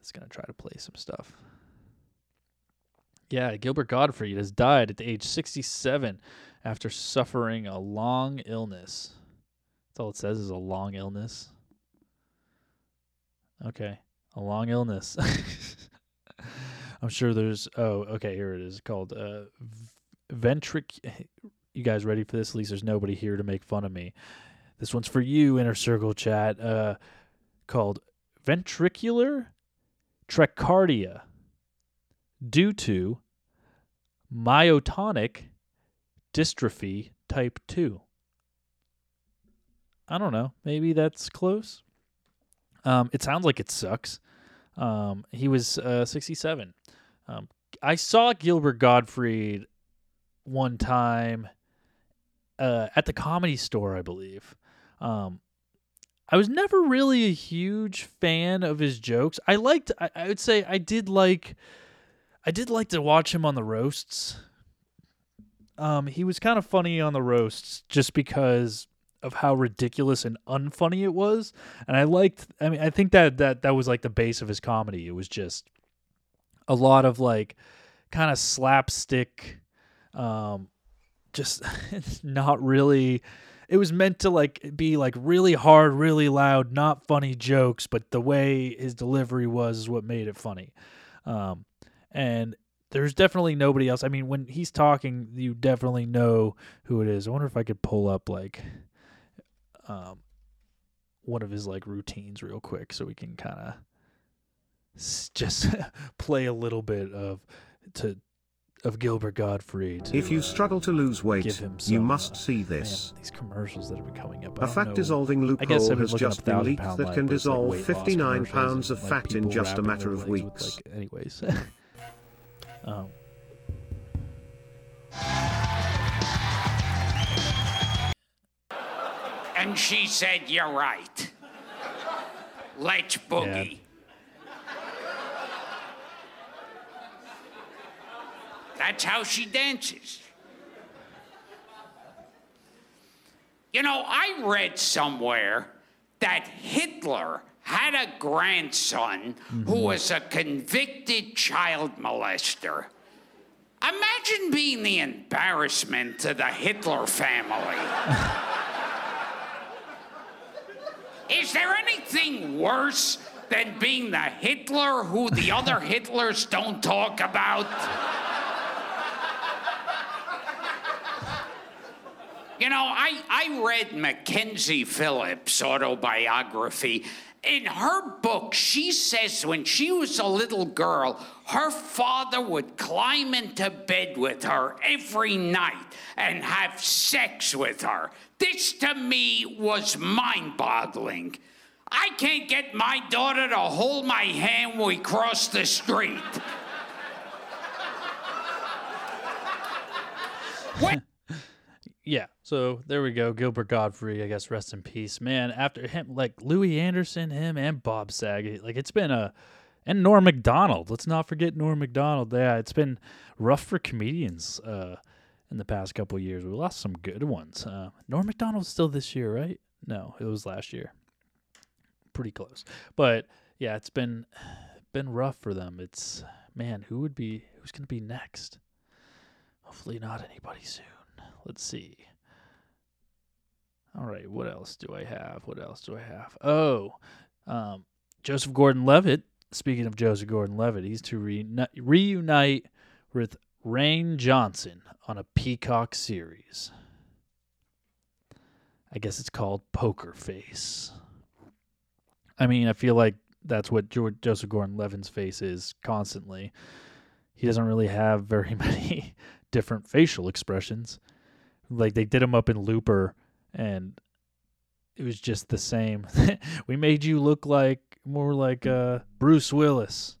just gonna try to play some stuff. Yeah, Gilbert Gottfried has died at the age 67 after suffering a long illness. That's all it says is a long illness. Okay, a long illness. I'm sure there's. Oh, okay, here it is called uh, ventric. You guys ready for this? At least there's nobody here to make fun of me. This one's for you, Inner Circle Chat. Uh, called ventricular trachycardia due to myotonic dystrophy type 2. I don't know. Maybe that's close. Um, it sounds like it sucks. Um, he was uh, 67. Um, I saw Gilbert Gottfried one time uh, at the comedy store, I believe. Um, I was never really a huge fan of his jokes. I liked, I, I would say, I did like, I did like to watch him on the roasts. Um, he was kind of funny on the roasts just because of how ridiculous and unfunny it was, and I liked. I mean, I think that that that was like the base of his comedy. It was just a lot of like kind of slapstick, um, just not really. It was meant to like be like really hard, really loud, not funny jokes, but the way his delivery was is what made it funny. Um, and there's definitely nobody else. I mean, when he's talking, you definitely know who it is. I wonder if I could pull up like um one of his like routines real quick so we can kind of s- just play a little bit of to of Gilbert Gottfried. to, If you uh, struggle to lose weight, him you must uh, see this. Man, these commercials that have been coming up. I A fat know- dissolving loophole has just been leaked that can it's like dissolve 59 pounds of like, fat in just a matter of legs with, weeks. like, anyways. um, And she said, You're right. Let's boogie. That's how she dances. You know, I read somewhere that Hitler had a grandson who mm-hmm. was a convicted child molester. Imagine being the embarrassment to the Hitler family. Is there anything worse than being the Hitler who the other Hitlers don't talk about? You know, I, I read Mackenzie Phillips' autobiography. In her book, she says when she was a little girl, her father would climb into bed with her every night and have sex with her. This to me was mind boggling. I can't get my daughter to hold my hand when we cross the street. yeah, so there we go. Gilbert Gottfried, I guess, rest in peace, man. After him, like Louie Anderson, him and Bob Saget, like it's been a, and Norm Macdonald. Let's not forget Norm Macdonald. Yeah, it's been rough for comedians uh, in the past couple years. We lost some good ones. Uh, Norm Macdonald's still this year, right? No, it was last year. Pretty close, but yeah, it's been been rough for them. It's man, who would be who's gonna be next? Hopefully not anybody soon. Let's see. All right, what else do I have? What else do I have? Oh, um, Joseph Gordon-Levitt. Speaking of Joseph Gordon-Levitt, he's to reuni- reunite with Rian Johnson on a Peacock series. I guess it's called Poker Face. I mean, I feel like that's what Jo- Joseph Gordon-Levitt's face is constantly. He doesn't really have very many different facial expressions. Like they did him up in Looper, and it was just the same. we made you look like more like uh, Bruce Willis.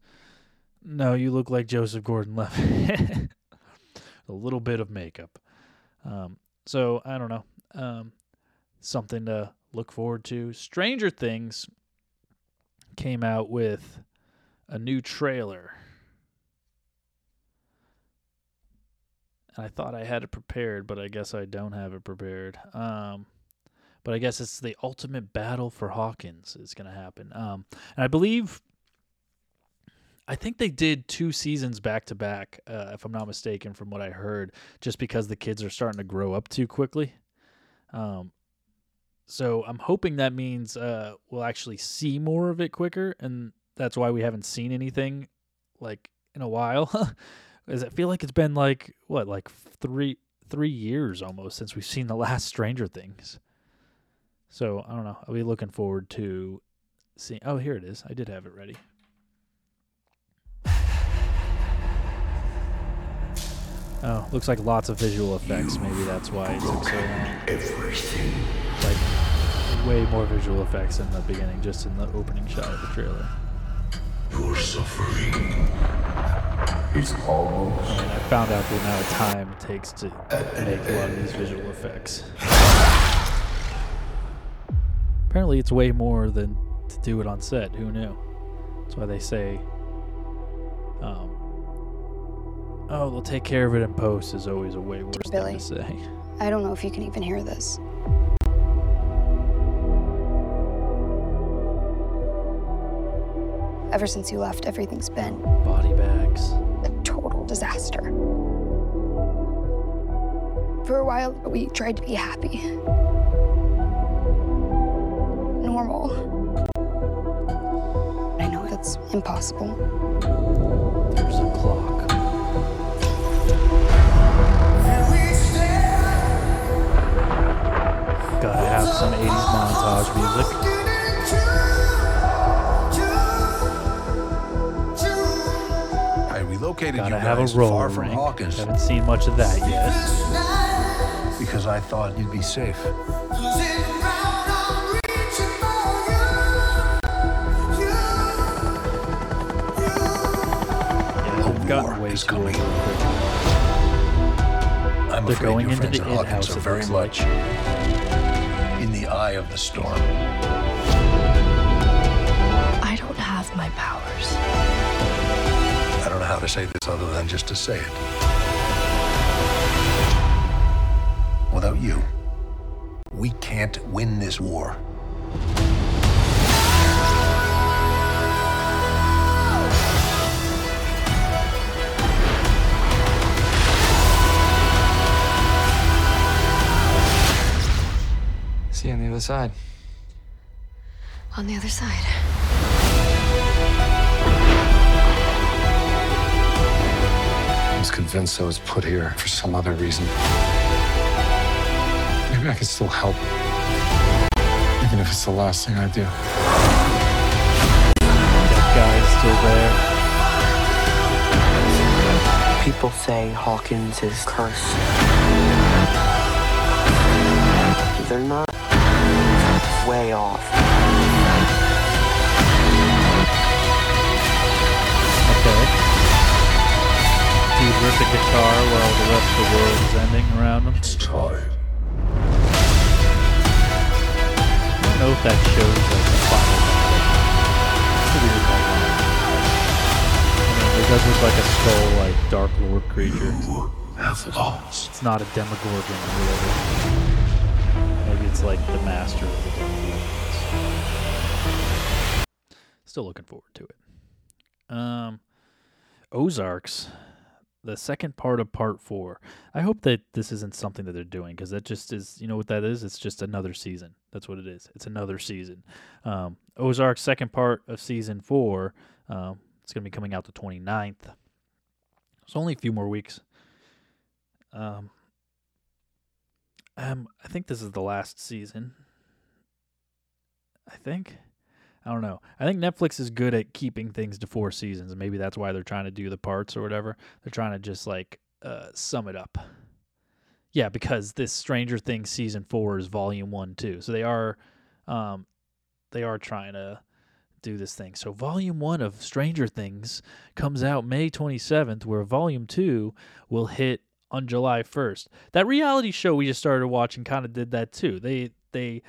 No, you look like Joseph Gordon-Levitt. a little bit of makeup. Um, so I don't know. Um, something to look forward to. Stranger Things came out with a new trailer. I thought I had it prepared, but I guess I don't have it prepared. Um, but I guess it's the ultimate battle for Hawkins is going to happen. Um, and I believe I think they did two seasons back to back, uh, if I'm not mistaken, from what I heard, just because the kids are starting to grow up too quickly. Um, so I'm hoping that means uh, we'll actually see more of it quicker, and that's why we haven't seen anything like in a while. Because I feel like it's been like what, like three three years almost since we've seen the last Stranger Things. So I don't know. I'll be looking forward to seeing. Oh, here it is. I did have it ready. Oh, looks like lots of visual effects. Maybe that's why it took so long. Everything. Like way more visual effects in the beginning, just in the opening shot of the trailer. Your suffering is almost And I found out the amount of time it takes to make a lot of these visual effects. Apparently, it's way more than to do it on set. Who knew? That's why they say, um, "Oh, they'll take care of it in post." Is always a way worse Billy. thing to say. I don't know if you can even hear this. Ever since you left, everything's been Body bags. a total disaster. For a while, we tried to be happy. Normal. I know that's impossible. There's a clock. Gotta have some 80s montage music. I Gotta you have a guys roll far from ring. Hawkins Haven't seen much of that yet. because I thought you'd be safe. Yeah, they've gotten war way is too coming. over quick. I'm They're afraid going your into friends the at in Hawkins house, are it very looks much like. in the eye of the storm. I don't have my powers. I don't know how to say this other than just to say it. Without you, we can't win this war. See you on the other side. On the other side. Convinced I was put here for some other reason. Maybe I can still help. Even if it's the last thing I do. That guy's still there. People say Hawkins is cursed. They're not way off. Okay. Ripped a guitar while the rest of the world is ending around him. It's time. I don't know if that shows like the final battle. It's a weird like, I mean, it does look like a skull, like Dark Lord creature. You have lost. It's not a Demogorgon or whatever. Maybe it's like the master of the Demogorgons. Still looking forward to it. Um, Ozarks, the second part of part four. I hope that this isn't something that they're doing because that just is, you know what that is? It's just another season. That's what it is. It's another season. Um, Ozark's second part of season four. Um, it's going to be coming out the 29th. It's only a few more weeks. Um, um, I think this is the last season. I think. I don't know. I think Netflix is good at keeping things to four seasons, and maybe that's why they're trying to do the parts or whatever. They're trying to just like uh, sum it up. Yeah, because this Stranger Things season four is volume one too, so they are, um, they are trying to do this thing. So volume one of Stranger Things comes out May twenty seventh, where volume two will hit on July 1st. That reality show we just started watching kind of did that too. They they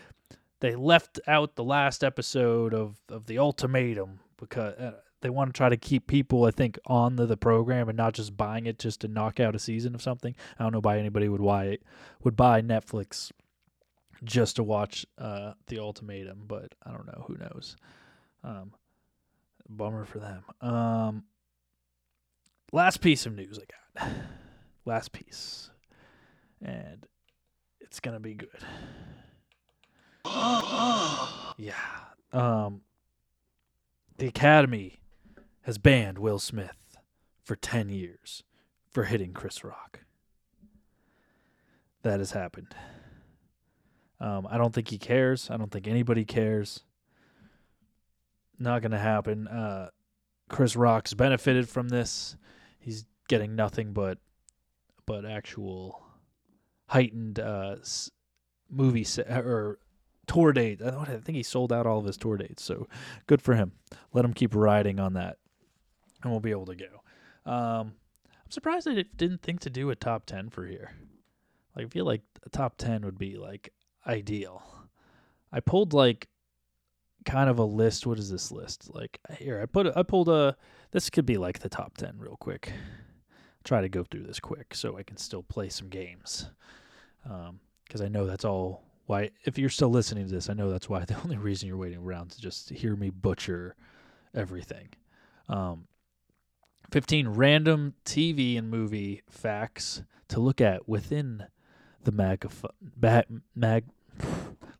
they left out the last episode of of the ultimatum because uh, they want to try to keep people I think on the, the program and not just buying it just to knock out a season of something. I don't know why anybody would buy would buy Netflix just to watch uh, the ultimatum, but I don't know, who knows. Um, bummer for them. Um, last piece of news I got. Last piece, and it's gonna be good. yeah. Um, the Academy has banned Will Smith for ten years for hitting Chris Rock. That has happened. Um, I don't think he cares. I don't think anybody cares. Not gonna happen. Uh, Chris Rock's benefited from this. He's getting nothing but but actual heightened uh, movie se- or tour date. I, think he sold out all of his tour dates, so good for him. Let him keep riding on that, and we'll be able to go. Um, I'm surprised I didn't think to do a top ten for here. Like, I feel like a top ten would be like ideal. I pulled like kind of a list. What is this list? Like here, I put I pulled a. This could be like the top ten real quick. Try to go through this quick so I can still play some games. Because I know that's all why. If you're still listening to this, I know that's why the only reason you're waiting around to just hear me butcher everything. Um, 15 random TV and movie facts to look at within the mag, mag, mag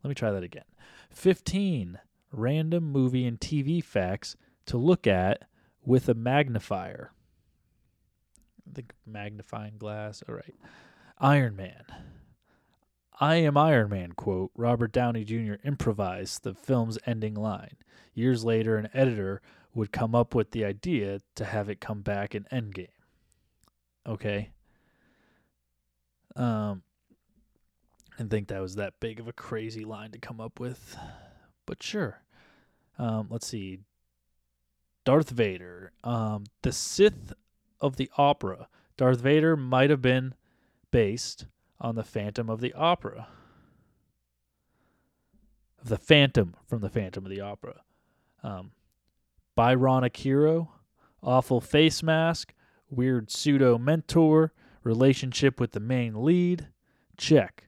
let me try that again. 15 random movie and TV facts to look at with a magnifier. I think magnifying glass. All right. Iron Man. I am Iron Man quote. Robert Downey Jr. improvised the film's ending line. Years later, an editor would come up with the idea to have it come back in Endgame. Okay. Um, I think that was that big of a crazy line to come up with, but sure. Um, let's see. Darth Vader, um, the Sith of the Opera. Darth Vader might have been based on the Phantom of the Opera. The Phantom from the Phantom of the Opera. Um, Byronic hero, awful face mask, weird pseudo mentor, relationship with the main lead. Check.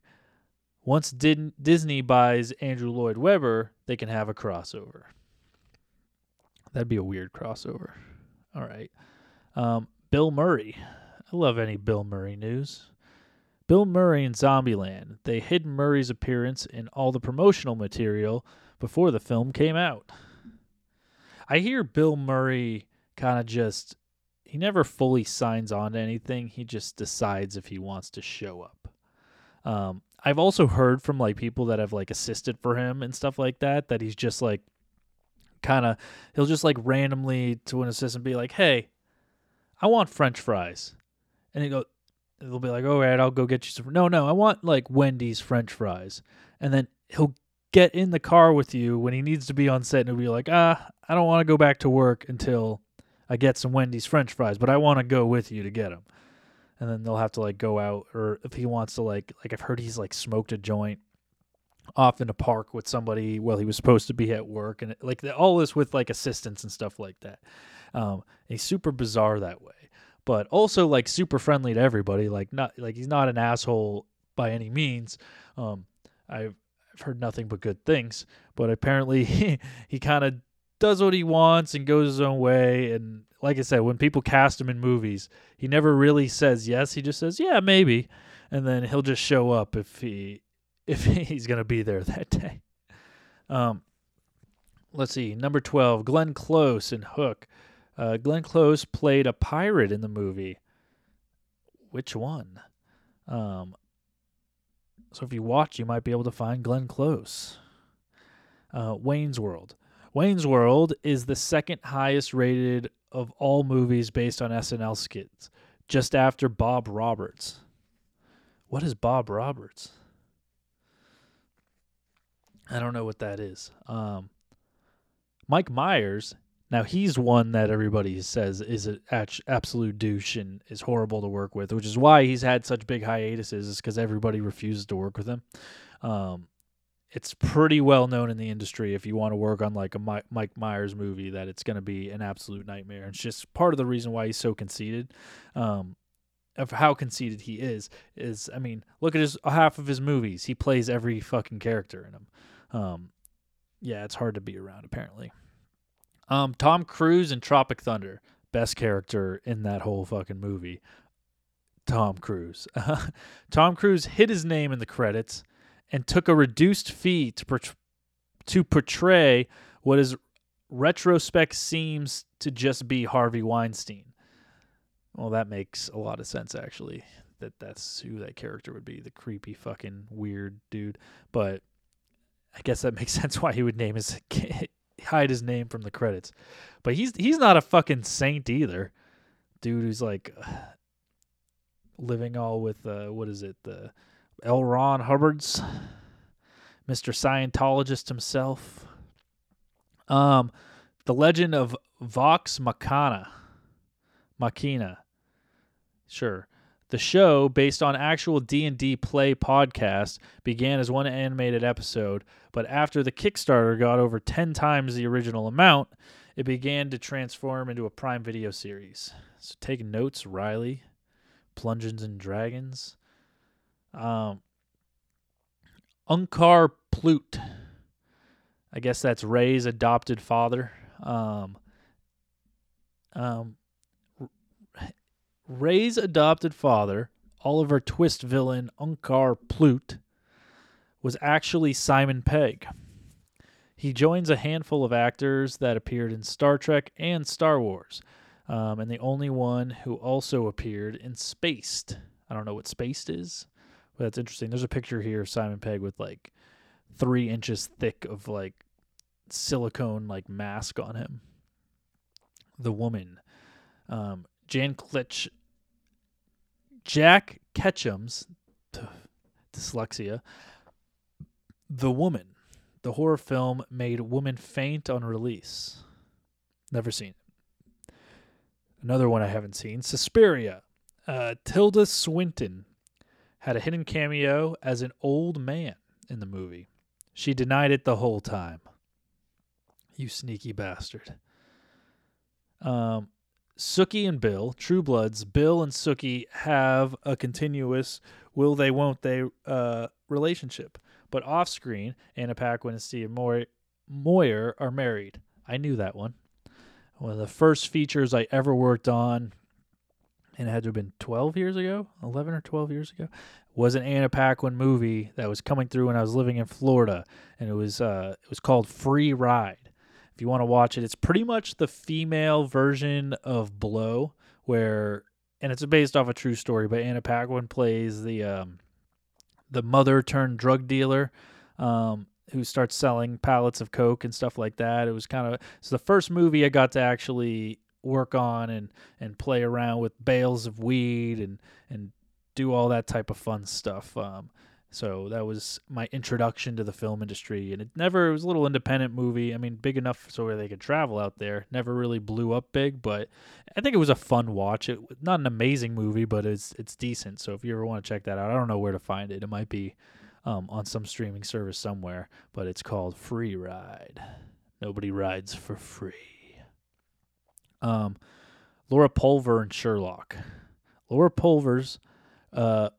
Once Disney buys Andrew Lloyd Webber, they can have a crossover. That'd be a weird crossover. All right. Um, Bill Murray. I love any Bill Murray news. Bill Murray in Zombieland. They hid Murray's appearance in all the promotional material before the film came out. I hear Bill Murray kind of just he never fully signs on to anything. He just decides if he wants to show up. Um, I've also heard from like people that have like assisted for him and stuff like that that he's just like kind of he'll just like randomly to an assistant be like, "Hey, I want French fries," and he go, they'll be like, "All right, I'll go get you some." No, no, I want like Wendy's French fries, and then he'll get in the car with you when he needs to be on set, and he'll be like, "Ah, I don't want to go back to work until I get some Wendy's French fries, but I want to go with you to get them." And then they'll have to like go out, or if he wants to like, like I've heard he's like smoked a joint off in a park with somebody while he was supposed to be at work, and like all this with like assistants and stuff like that. Um, he's super bizarre that way, but also like super friendly to everybody. Like not like he's not an asshole by any means. Um, I've I've heard nothing but good things, but apparently he, he kind of does what he wants and goes his own way. And like I said, when people cast him in movies, he never really says yes. He just says yeah, maybe, and then he'll just show up if he if he's gonna be there that day. Um, let's see, number twelve, Glenn Close in Hook. Uh, Glenn Close played a pirate in the movie. Which one? Um, so if you watch, you might be able to find Glenn Close. Uh, Wayne's World. Wayne's World is the second highest rated of all movies based on SNL skits, just after Bob Roberts. What is Bob Roberts? I don't know what that is. Um, Mike Myers. Now he's one that everybody says is an absolute douche and is horrible to work with, which is why he's had such big hiatuses. Is because everybody refuses to work with him. Um, it's pretty well known in the industry if you want to work on like a Mike Myers movie that it's going to be an absolute nightmare. It's just part of the reason why he's so conceited. Um, of how conceited he is is I mean, look at his half of his movies. He plays every fucking character in them. Um, yeah, it's hard to be around apparently. Um, Tom Cruise in Tropic Thunder, best character in that whole fucking movie. Tom Cruise. Tom Cruise hid his name in the credits and took a reduced fee to port- to portray what is retrospect seems to just be Harvey Weinstein. Well, that makes a lot of sense actually. That that's who that character would be, the creepy fucking weird dude. But I guess that makes sense why he would name his hide his name from the credits. But he's he's not a fucking saint either. Dude who's like living all with uh what is it? The L. Ron Hubbard's Mr. Scientologist himself. Um The Legend of Vox Machina. Machina. Sure. The show, based on actual D&D play podcast, began as one animated episode, but after the Kickstarter got over 10 times the original amount, it began to transform into a Prime Video series. So take notes, Riley. Plungeons and Dragons. Um, Unkar Plute. I guess that's Rey's adopted father. Um, um, Rey's adopted father, Oliver Twist villain Unkar Plute, was actually Simon Pegg. He joins a handful of actors that appeared in Star Trek and Star Wars, um, and the only one who also appeared in Spaced. I don't know what Spaced is, but that's interesting. There's a picture here of Simon Pegg with like three inches thick of like silicone like mask on him. The woman, um, Jan Klitsch, Jack Ketchum's dyslexia. The Woman, the horror film made woman faint on release. Never seen. Another one I haven't seen, Suspiria. Uh, Tilda Swinton had a hidden cameo as an old man in the movie. She denied it the whole time. You sneaky bastard. Um, Sookie and Bill, True Bloods, Bill and Sookie have a continuous will they won't they uh, relationship. But off screen, Anna Paquin and Steve Moy- Moyer are married. I knew that one. One of the first features I ever worked on, and it had to have been 12 years ago, 11 or 12 years ago, was an Anna Paquin movie that was coming through when I was living in Florida, and it was uh, it was called Free Ride. You want to watch it, it's pretty much the female version of Blow, where and it's based off a true story. But Anna Paquin plays the um, the mother turned drug dealer um, who starts selling pallets of coke and stuff like that. It was kind of it's the first movie I got to actually work on and and play around with bales of weed and and do all that type of fun stuff. Um, so that was my introduction to the film industry, and it never it was a little independent movie. I mean, big enough so they could travel out there. Never really blew up big, but I think it was a fun watch. It not an amazing movie, but it's it's decent. So if you ever want to check that out, I don't know where to find it. It might be um, on some streaming service somewhere, but it's called Free Ride. Nobody rides for free. Um, Laura Pulver and Sherlock. Laura Pulver's uh,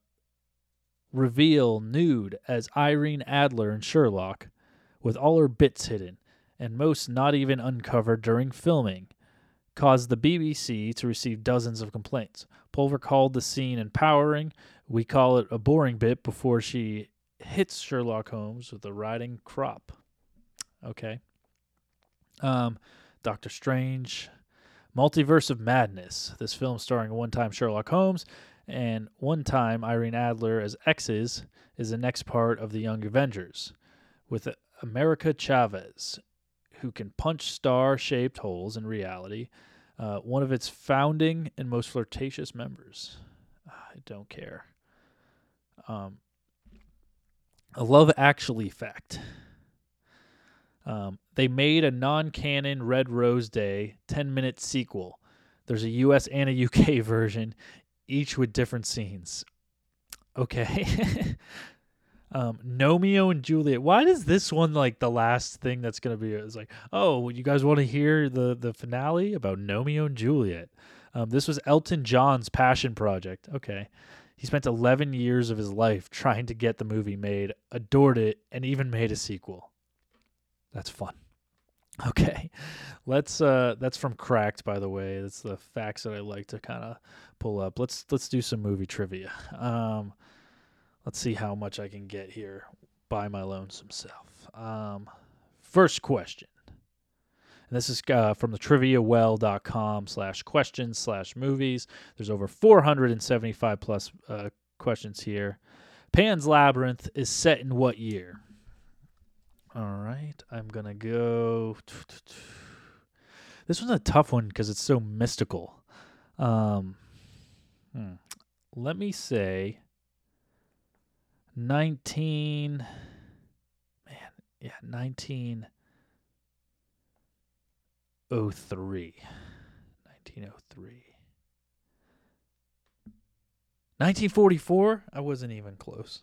reveal nude as Irene Adler in Sherlock, with all her bits hidden, and most not even uncovered during filming, caused the BBC to receive dozens of complaints. Pulver called the scene empowering. We call it a boring bit before she hits Sherlock Holmes with a riding crop. Okay. Um, Doctor Strange, Multiverse of Madness. This film starring one time Sherlock Holmes and one time Irene Adler as X's is the next part of the Young Avengers with America Chavez, who can punch star shaped holes in reality, uh, one of its founding and most flirtatious members. I don't care. Um, a Love Actually fact. Um, they made a non canon Red Nose Day 10 minute sequel. There's a US and a UK version, each with different scenes. Okay. um, Gnomeo and Juliet. Why is this one like the last thing that's gonna be? It's like, oh, you guys want to hear the the finale about Gnomeo and Juliet? Um, this was Elton John's passion project. Okay. He spent 11 years of his life trying to get the movie made, adored it, and even made a sequel. That's fun. Okay. Let's uh that's from Cracked by the way. That's the facts that I like to kind of pull up. Let's let's do some movie trivia. Um let's see how much I can get here by my lonesome self. Um first question. And this is uh, from the triviawell.com slash questions slash movies. There's over 475 plus uh, questions here. Pan's Labyrinth is set in what year? All right, I'm gonna go. This one's a tough one because it's so mystical. Um, hmm. Let me say 19. Man, yeah, 1903. 1903. 1944? I wasn't even close.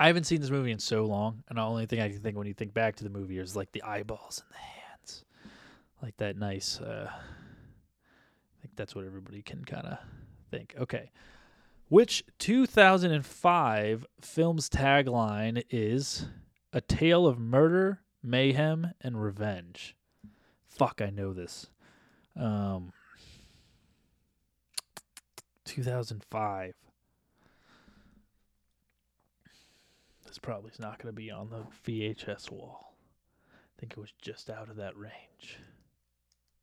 I haven't seen this movie in so long, and the only thing I can think when you think back to the movie is like the eyeballs and the hands, like that nice. Uh, I think that's what everybody can kind of think. Okay, which 2005 film's tagline is "A tale of murder, mayhem, and revenge"? Fuck, I know this. Um, 2005. This probably is not going to be on the VHS wall. I think it was just out of that range.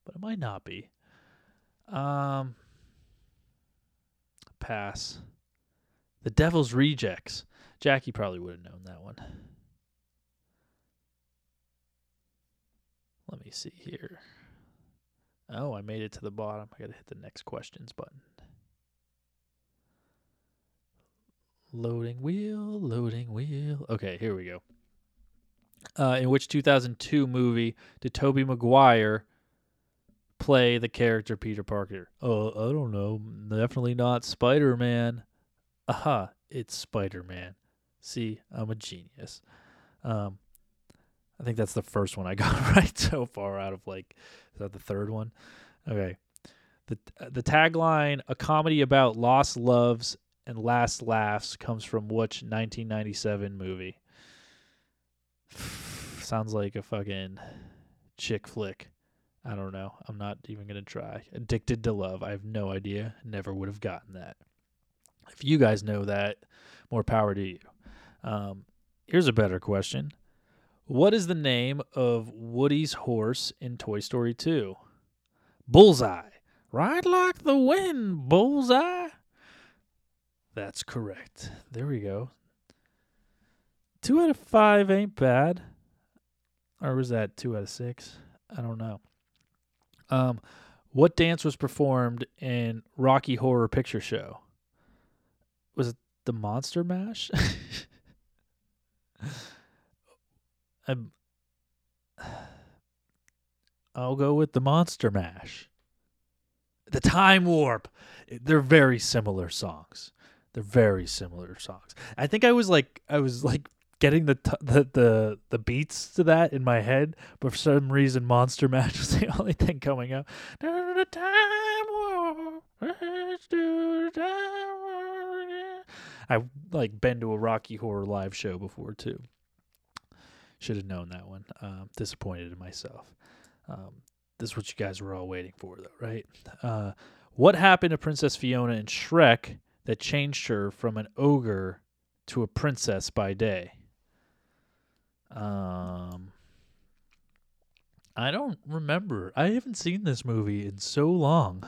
But it might not be. Um pass. The Devil's Rejects. Jackie probably would have known that one. Let me see here. Oh, I made it to the bottom. I got to hit the next questions button. Loading wheel, loading wheel. Okay, here we go. Uh, in which 2002 movie did Tobey Maguire play the character Peter Parker? Oh, I don't know. Definitely not Spider Man. Aha, it's Spider Man. See, I'm a genius. Um, I think that's the first one I got right so far out of like, is that the third one? Okay. The, the tagline, a comedy about lost loves and Last Laughs comes from which 1997 movie? Sounds like a fucking chick flick. I don't know. I'm not even going to try. Addicted to Love. I have no idea. Never would have gotten that. If you guys know that, more power to you. Um, here's a better question What is the name of Woody's horse in Toy Story 2? Bullseye. Ride like the wind, Bullseye. That's correct. There we go. Two out of five ain't bad. Or was that two out of six? I don't know. Um, what dance was performed in Rocky Horror Picture Show? Was it the Monster Mash? I'm, I'll go with the Monster Mash. The Time Warp. They're very similar songs. They're very similar songs. I think I was like I was like getting the t- the the the beats to that in my head, but for some reason Monster Mash was the only thing coming up. I like been to a Rocky Horror live show before too. Should have known that one. Um, disappointed in myself. Um, this is what you guys were all waiting for, though, right? Uh, what happened to Princess Fiona and Shrek that changed her from an ogre to a princess by day? Um, I don't remember. I haven't seen this movie in so long.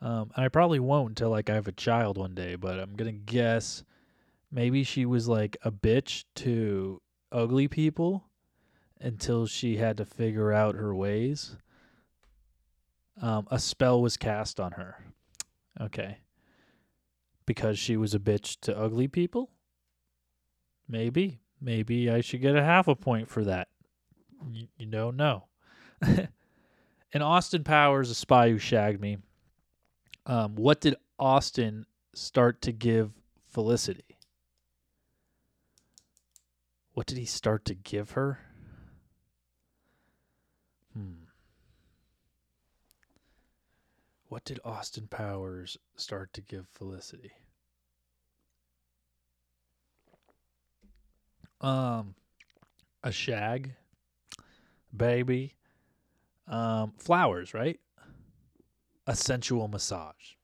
Um, and I probably won't until like I have a child one day, but I'm gonna guess maybe she was like a bitch to ugly people until she had to figure out her ways. Um, a spell was cast on her. Okay. Because she was a bitch to ugly people? Maybe. Maybe I should get a half a point for that. You, you don't know. and Austin Powers, A Spy Who Shagged Me, um, what did Austin start to give Felicity? What did he start to give her? Hmm. What did Austin Powers start to give Felicity? Um, a shag, baby, um, flowers, right? A sensual massage.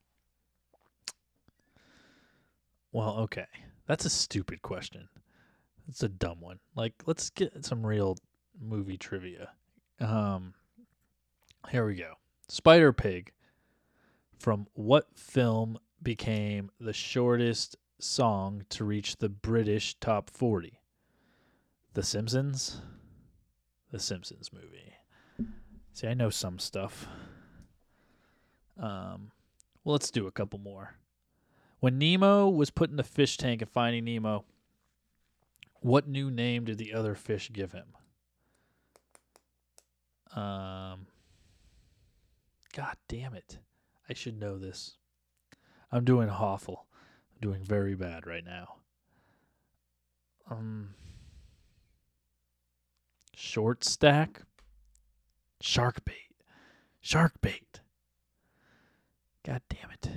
Well, okay. That's a stupid question. It's a dumb one. Like, let's get some real movie trivia. Um, here we go. Spider Pig from what film became the shortest song to reach the British top 40? The Simpsons? The Simpsons movie. See, I know some stuff. Um, well, let's do a couple more. When Nemo was put in the fish tank in Finding Nemo, what new name did the other fish give him? Um, God damn it. I should know this. I'm doing awful. I'm doing very bad right now. Um, short stack? Shark bait. Shark bait. God damn it.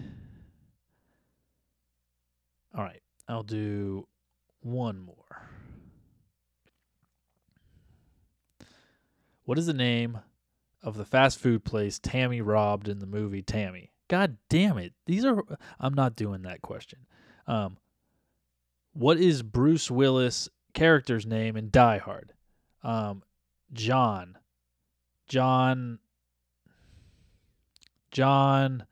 All right, I'll do one more. What is the name of the fast food place Tammy robbed in the movie Tammy? God damn it. These are I'm not doing that question. Um what is Bruce Willis character's name in Die Hard? Um John. John John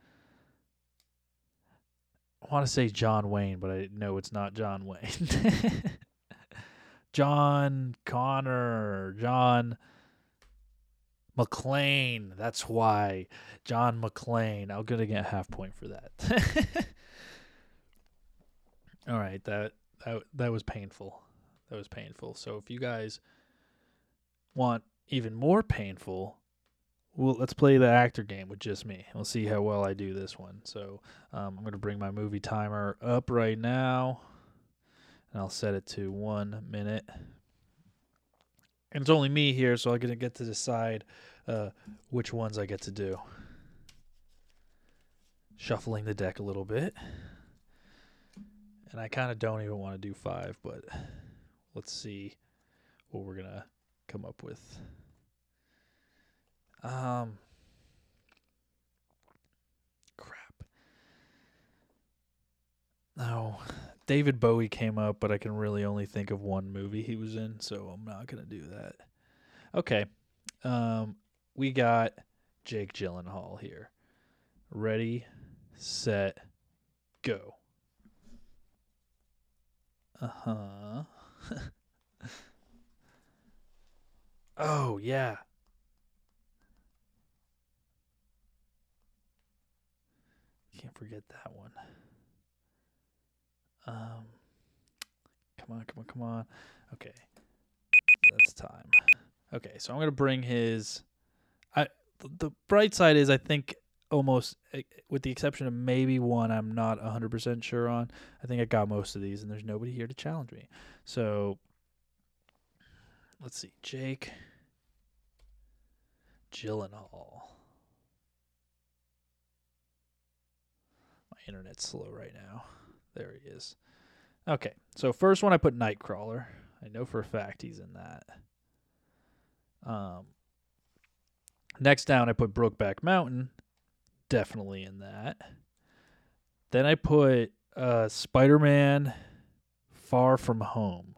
I want to say John Wayne, but I know it's not John Wayne. John Connor, John McClane. That's why John McClane. I'm gonna get a half point for that. All right, that that that was painful. That was painful. So if you guys want even more painful, well, let's play the actor game with just me. We'll see how well I do this one. So um, I'm gonna bring my movie timer up right now, and I'll set it to one minute and it's only me here, so I'm gonna get to decide uh, which ones I get to do. Shuffling the deck a little bit, and I kind of don't even want to do five, but let's see what we're gonna come up with. Um, crap. No, David Bowie came up, but I can really only think of one movie he was in, so I'm not gonna do that. Okay, um, we got Jake Gyllenhaal here. Ready, set, go. Uh huh. oh yeah. Can't forget that one. Um, come on, come on, come on. Okay, that's time. Okay, so I'm gonna bring his. I the bright side is I think almost eh, with the exception of maybe one I'm not 100% sure on. I think I got most of these and there's nobody here to challenge me. So let's see. Jake Gyllenhaal. My internet's slow right now. There he is. Okay, so first one I put Nightcrawler. I know for a fact he's in that. Um, next down I put Brokeback Mountain, definitely in that. Then I put uh, Spider-Man Far From Home,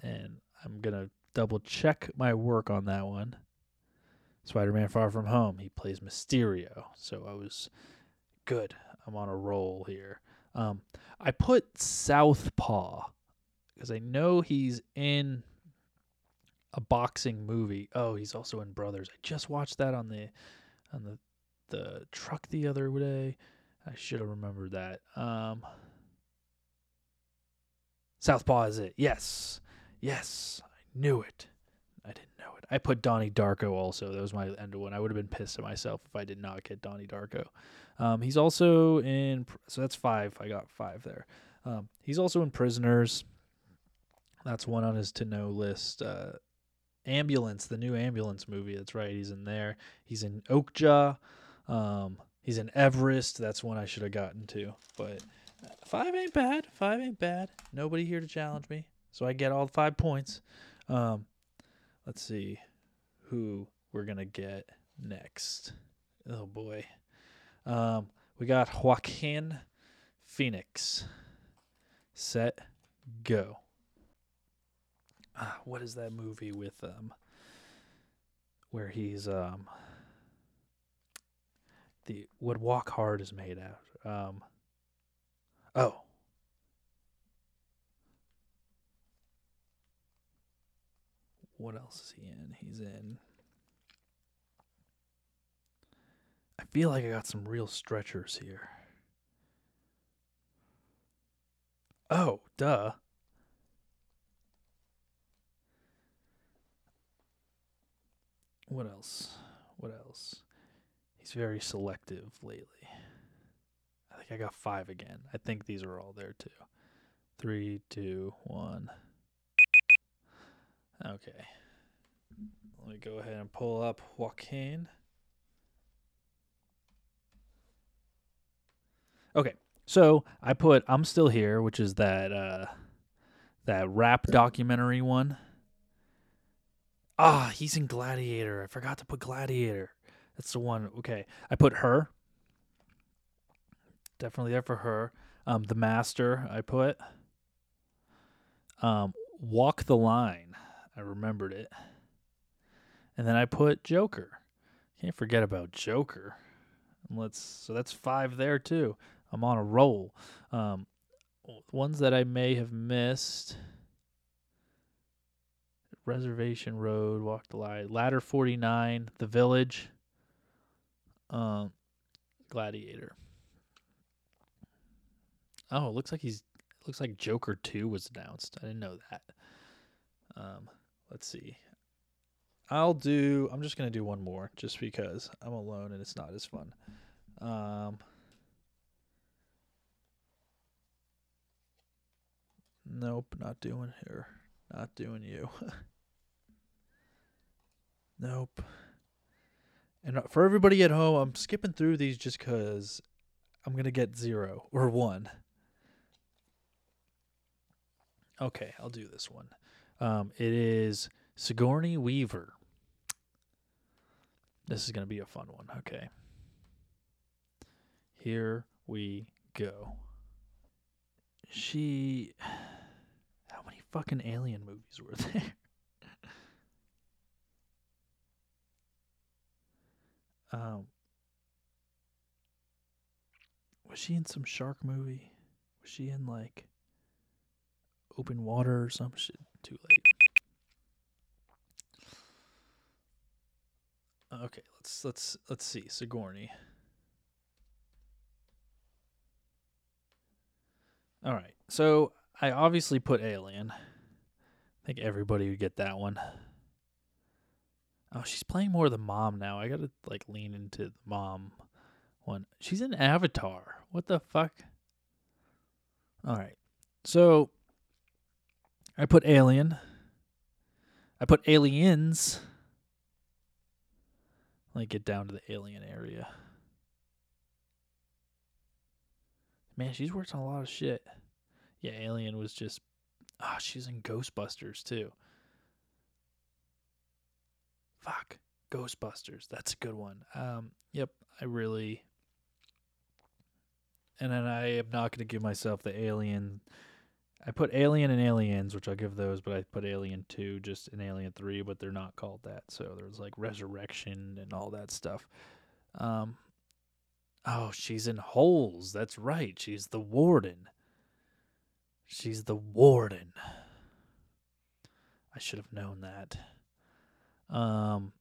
and I'm gonna double check my work on that one. Spider-Man Far From Home. He plays Mysterio, so I was good. I'm on a roll here. Um, I put Southpaw because I know he's in a boxing movie. Oh, he's also in Brothers. I just watched that on the on the the truck the other day. I should have remembered that. Um, Southpaw is it? Yes, yes, I knew it. I didn't know it. I put Donnie Darko also. That was my end one. I would have been pissed at myself if I did not get Donnie Darko. Um, he's also in. So that's five. I got five there. Um, he's also in Prisoners. That's one on his to know list. Uh, Ambulance, the new Ambulance movie. That's right. He's in there. He's in Okja. Um, he's in Everest. That's one I should have gotten to. But five ain't bad. Five ain't bad. Nobody here to challenge me. So I get all five points. Um, let's see who we're gonna get next. Oh boy. Um, we got Joaquin Phoenix. Set, go. Ah, what is that movie with um where he's um the what Walk Hard is made out? Um Oh. What else is he in? He's in feel like I got some real stretchers here. Oh, duh. What else? What else? He's very selective lately. I think I got five again. I think these are all there too. Three, two, one. Okay. Let me go ahead and pull up Joaquin. Okay. So I put I'm Still Here, which is that uh that rap documentary one. Ah, he's in Gladiator. I forgot to put Gladiator. That's the one. Okay. I put her. Definitely there for her. Um The Master, I put. Um Walk the Line. I remembered it. And then I put Joker. Can't forget about Joker. And let's so that's five there too. I'm on a roll. Um, ones that I may have missed. Reservation Road, Walk the Line, Ladder 49, The Village, um, Gladiator. Oh, it looks like he's looks like Joker 2 was announced. I didn't know that. Um, let's see. I'll do I'm just going to do one more just because I'm alone and it's not as fun. Um Nope, not doing here. Not doing you. nope. And uh, for everybody at home, I'm skipping through these just because I'm going to get zero or one. Okay, I'll do this one. Um, it is Sigourney Weaver. This is going to be a fun one. Okay. Here we go. She fucking alien movies were there? um Was she in some shark movie? Was she in like open water or some shit? Too late. Okay, let's let's let's see. Sigourney. All right. So I obviously put Alien. I think everybody would get that one. Oh, she's playing more the mom now. I gotta like lean into the mom one. She's in Avatar. What the fuck? All right. So I put Alien. I put Aliens. Like get down to the alien area. Man, she's worked on a lot of shit. Yeah, Alien was just. Oh, she's in Ghostbusters too. Fuck. Ghostbusters. That's a good one. Um, yep, I really. And then I am not going to give myself the Alien. I put Alien and Aliens, which I'll give those, but I put Alien 2 just in Alien 3, but they're not called that. So there's like Resurrection and all that stuff. Um, oh, she's in Holes. That's right. She's the warden. She's the warden. I should have known that. Um,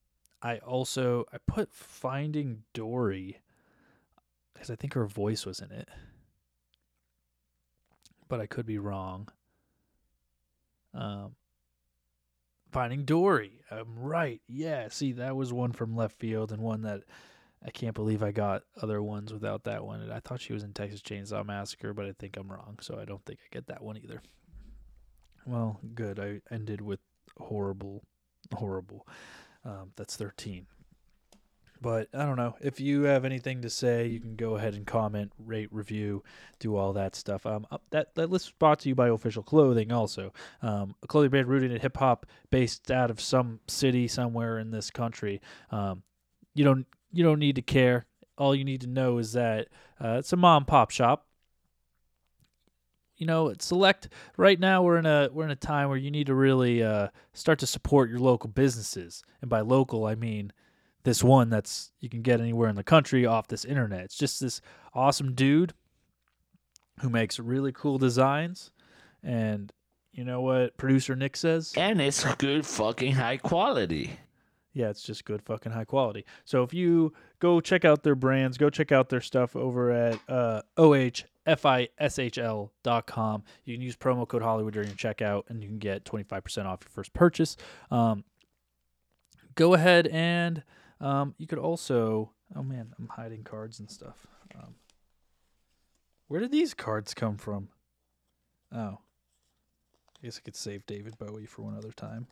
I also I put Finding Dory because I think her voice was in it, but I could be wrong. Um, Finding Dory. I'm right. Yeah. See, that was one from left field and one that I can't believe I got other ones without that one. I thought she was in Texas Chainsaw Massacre, but I think I'm wrong, so I don't think I get that one either. Well, good. I ended with horrible, horrible. Um, that's 13. But I don't know. If you have anything to say, you can go ahead and comment, rate, review, do all that stuff. Um, that that list is brought to you by Official Clothing, also um, a clothing brand rooted in hip hop, based out of some city somewhere in this country. Um, you don't you don't need to care. All you need to know is that uh, it's a mom pop shop. You know, select right now. We're in a we're in a time where you need to really uh, start to support your local businesses, and by local I mean this one that's you can get anywhere in the country off this internet. It's just this awesome dude who makes really cool designs, and you know what producer Nick says? And it's good fucking high quality. Yeah, it's just good fucking high quality. So if you go check out their brands, go check out their stuff over at uh, ohfishl.com. You can use promo code Hollywood during your checkout, and you can get 25% off your first purchase. Um, go ahead and um, you could also. Oh man, I'm hiding cards and stuff. Um, where did these cards come from? Oh, I guess I could save David Bowie for one other time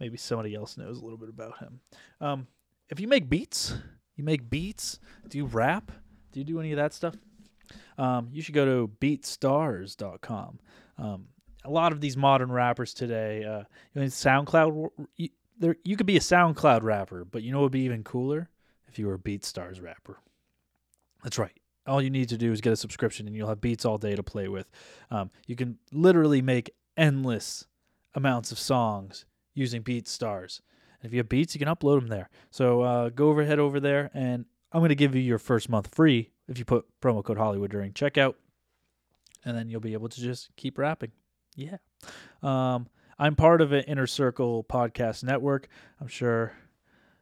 maybe somebody else knows a little bit about him. Um, if you make beats, you make beats. Do you rap? Do you do any of that stuff? Um, you should go to beatstars.com. Um, a lot of these modern rappers today, uh, you know, SoundCloud, you, there, you could be a SoundCloud rapper, but you know what would be even cooler if you were a BeatStars rapper. That's right. All you need to do is get a subscription, and you'll have beats all day to play with. Um, you can literally make endless amounts of songs using BeatStars. And if you have beats, you can upload them there. So uh, go over, head over there, and I'm going to give you your first month free if you put promo code Hollywood during checkout, and then you'll be able to just keep rapping. Yeah. Um, I'm part of an Inner Circle podcast network. I'm sure.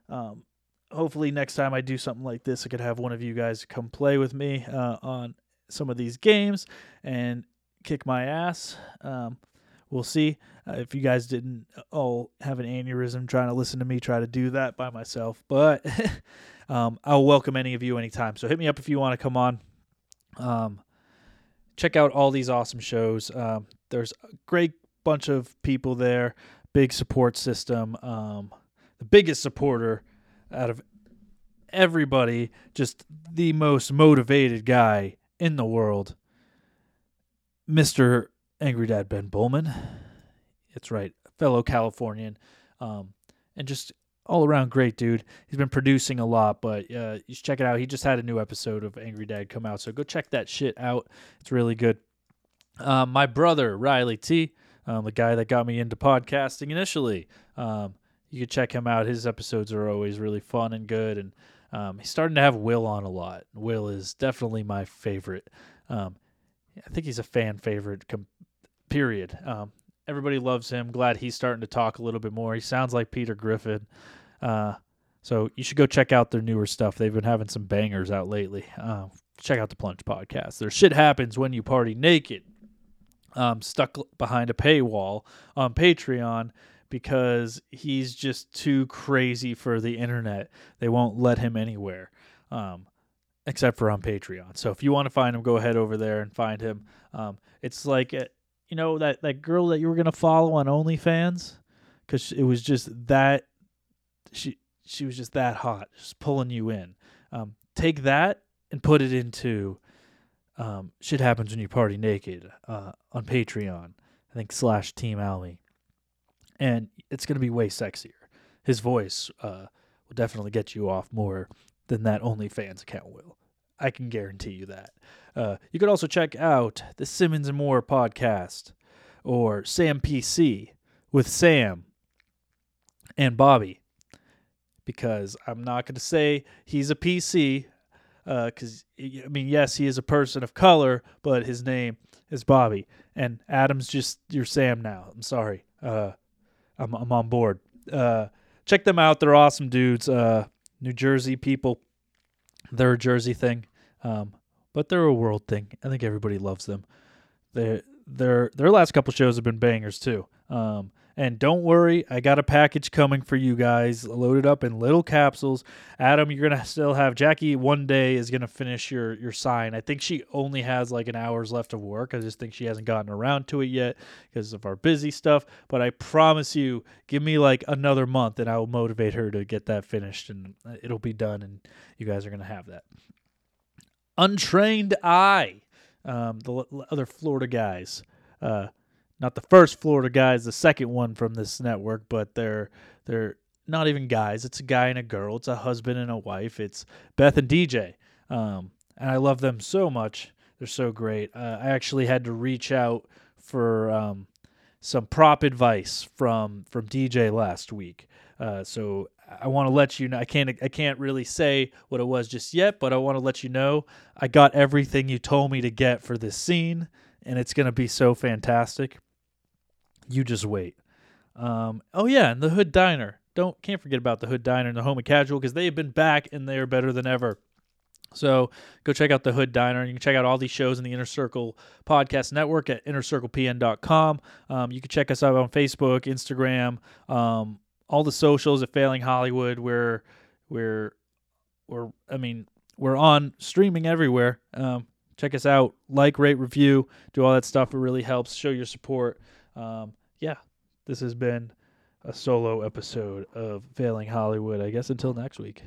Um, hopefully, next time I do something like this, I could have one of you guys come play with me uh, on some of these games and kick my ass. Um, we'll see. Uh, if you guys didn't all have an aneurysm trying to listen to me try to do that by myself but um, i'll welcome any of you anytime. So hit me up if you want to come on. Um, check out all these awesome shows. Um, there's a great bunch of people there. Big support system. Um, the biggest supporter out of everybody just the most motivated guy in the world mr Angry Dad Ben Bowman. It's right, fellow Californian, um, and just all around great dude. He's been producing a lot, but uh, you should check it out. He just had a new episode of Angry Dad come out, so go check that shit out. It's really good. Um, my brother Riley T, um, the guy that got me into podcasting initially. Um, you can check him out. His episodes are always really fun and good, and um, he's starting to have Will on a lot. Will is definitely my favorite. Um, I think he's a fan favorite. Period. Um, everybody loves him. Glad he's starting to talk a little bit more. He sounds like Peter Griffin. Uh, so you should go check out their newer stuff. They've been having some bangers out lately. Uh, check out the Plunge podcast. Their shit happens when you party naked. Um, stuck behind a paywall on Patreon because he's just too crazy for the internet. They won't let him anywhere. Um, except for on Patreon. So if you want to find him, go ahead over there and find him. Um, it's like you know that that girl that you were gonna follow on OnlyFans because it was just that she she was just that hot, just pulling you in. Um, take that and put it into um, shit happens when you party naked uh, on Patreon. I think slash Team Almy, and it's gonna be way sexier. His voice uh, will definitely get you off more than that OnlyFans account will. I can guarantee you that. Uh, you could also check out the Simmons and Moore podcast or Sam PC with Sam and Bobby because I'm not going to say he's a PC because, uh, I mean, yes, he is a person of color, but his name is Bobby. And Adam's just your Sam now. I'm sorry. Uh, I'm, I'm on board. Uh, check them out. They're awesome dudes. Uh, New Jersey people. They're a Jersey thing. Um, but they're a world thing. I think everybody loves them. Their their their last couple shows have been bangers too. Um, And don't worry, I got a package coming for you guys, loaded up in little capsules. Adam, you're gonna still have Jackie. One day is gonna finish your your sign. I think she only has like an hour's left of work. I just think she hasn't gotten around to it yet because of our busy stuff. But I promise you, give me like another month, and I will motivate her to get that finished, and it'll be done, and you guys are gonna have that. Untrained Eye, um, the l- other Florida guys. Uh, not the first Florida guys, the second one from this network, but they're they're not even guys. It's a guy and a girl. It's a husband and a wife. It's Beth and DJ, um, and I love them so much. They're so great. Uh, I actually had to reach out for um, some prop advice from from DJ last week. Uh, so I want to let you know. I can't I can't really say what it was just yet, but I want to let you know I got everything you told me to get for this scene, and it's gonna be so fantastic. You just wait. Um, oh yeah, and the Hood Diner. Don't can't forget about the Hood Diner and the Home and Casual because they have been back and they are better than ever. So go check out the Hood Diner. You can check out all these shows in the Inner Circle Podcast Network at innercirclepn.com. Um, you can check us out on Facebook, Instagram, um, all the socials at Failing Hollywood. We're we're we're I mean we're on streaming everywhere. Um, check us out, like, rate, review, do all that stuff. It really helps. Show your support. Um, yeah, this has been a solo episode of Failing Hollywood. I guess until next week.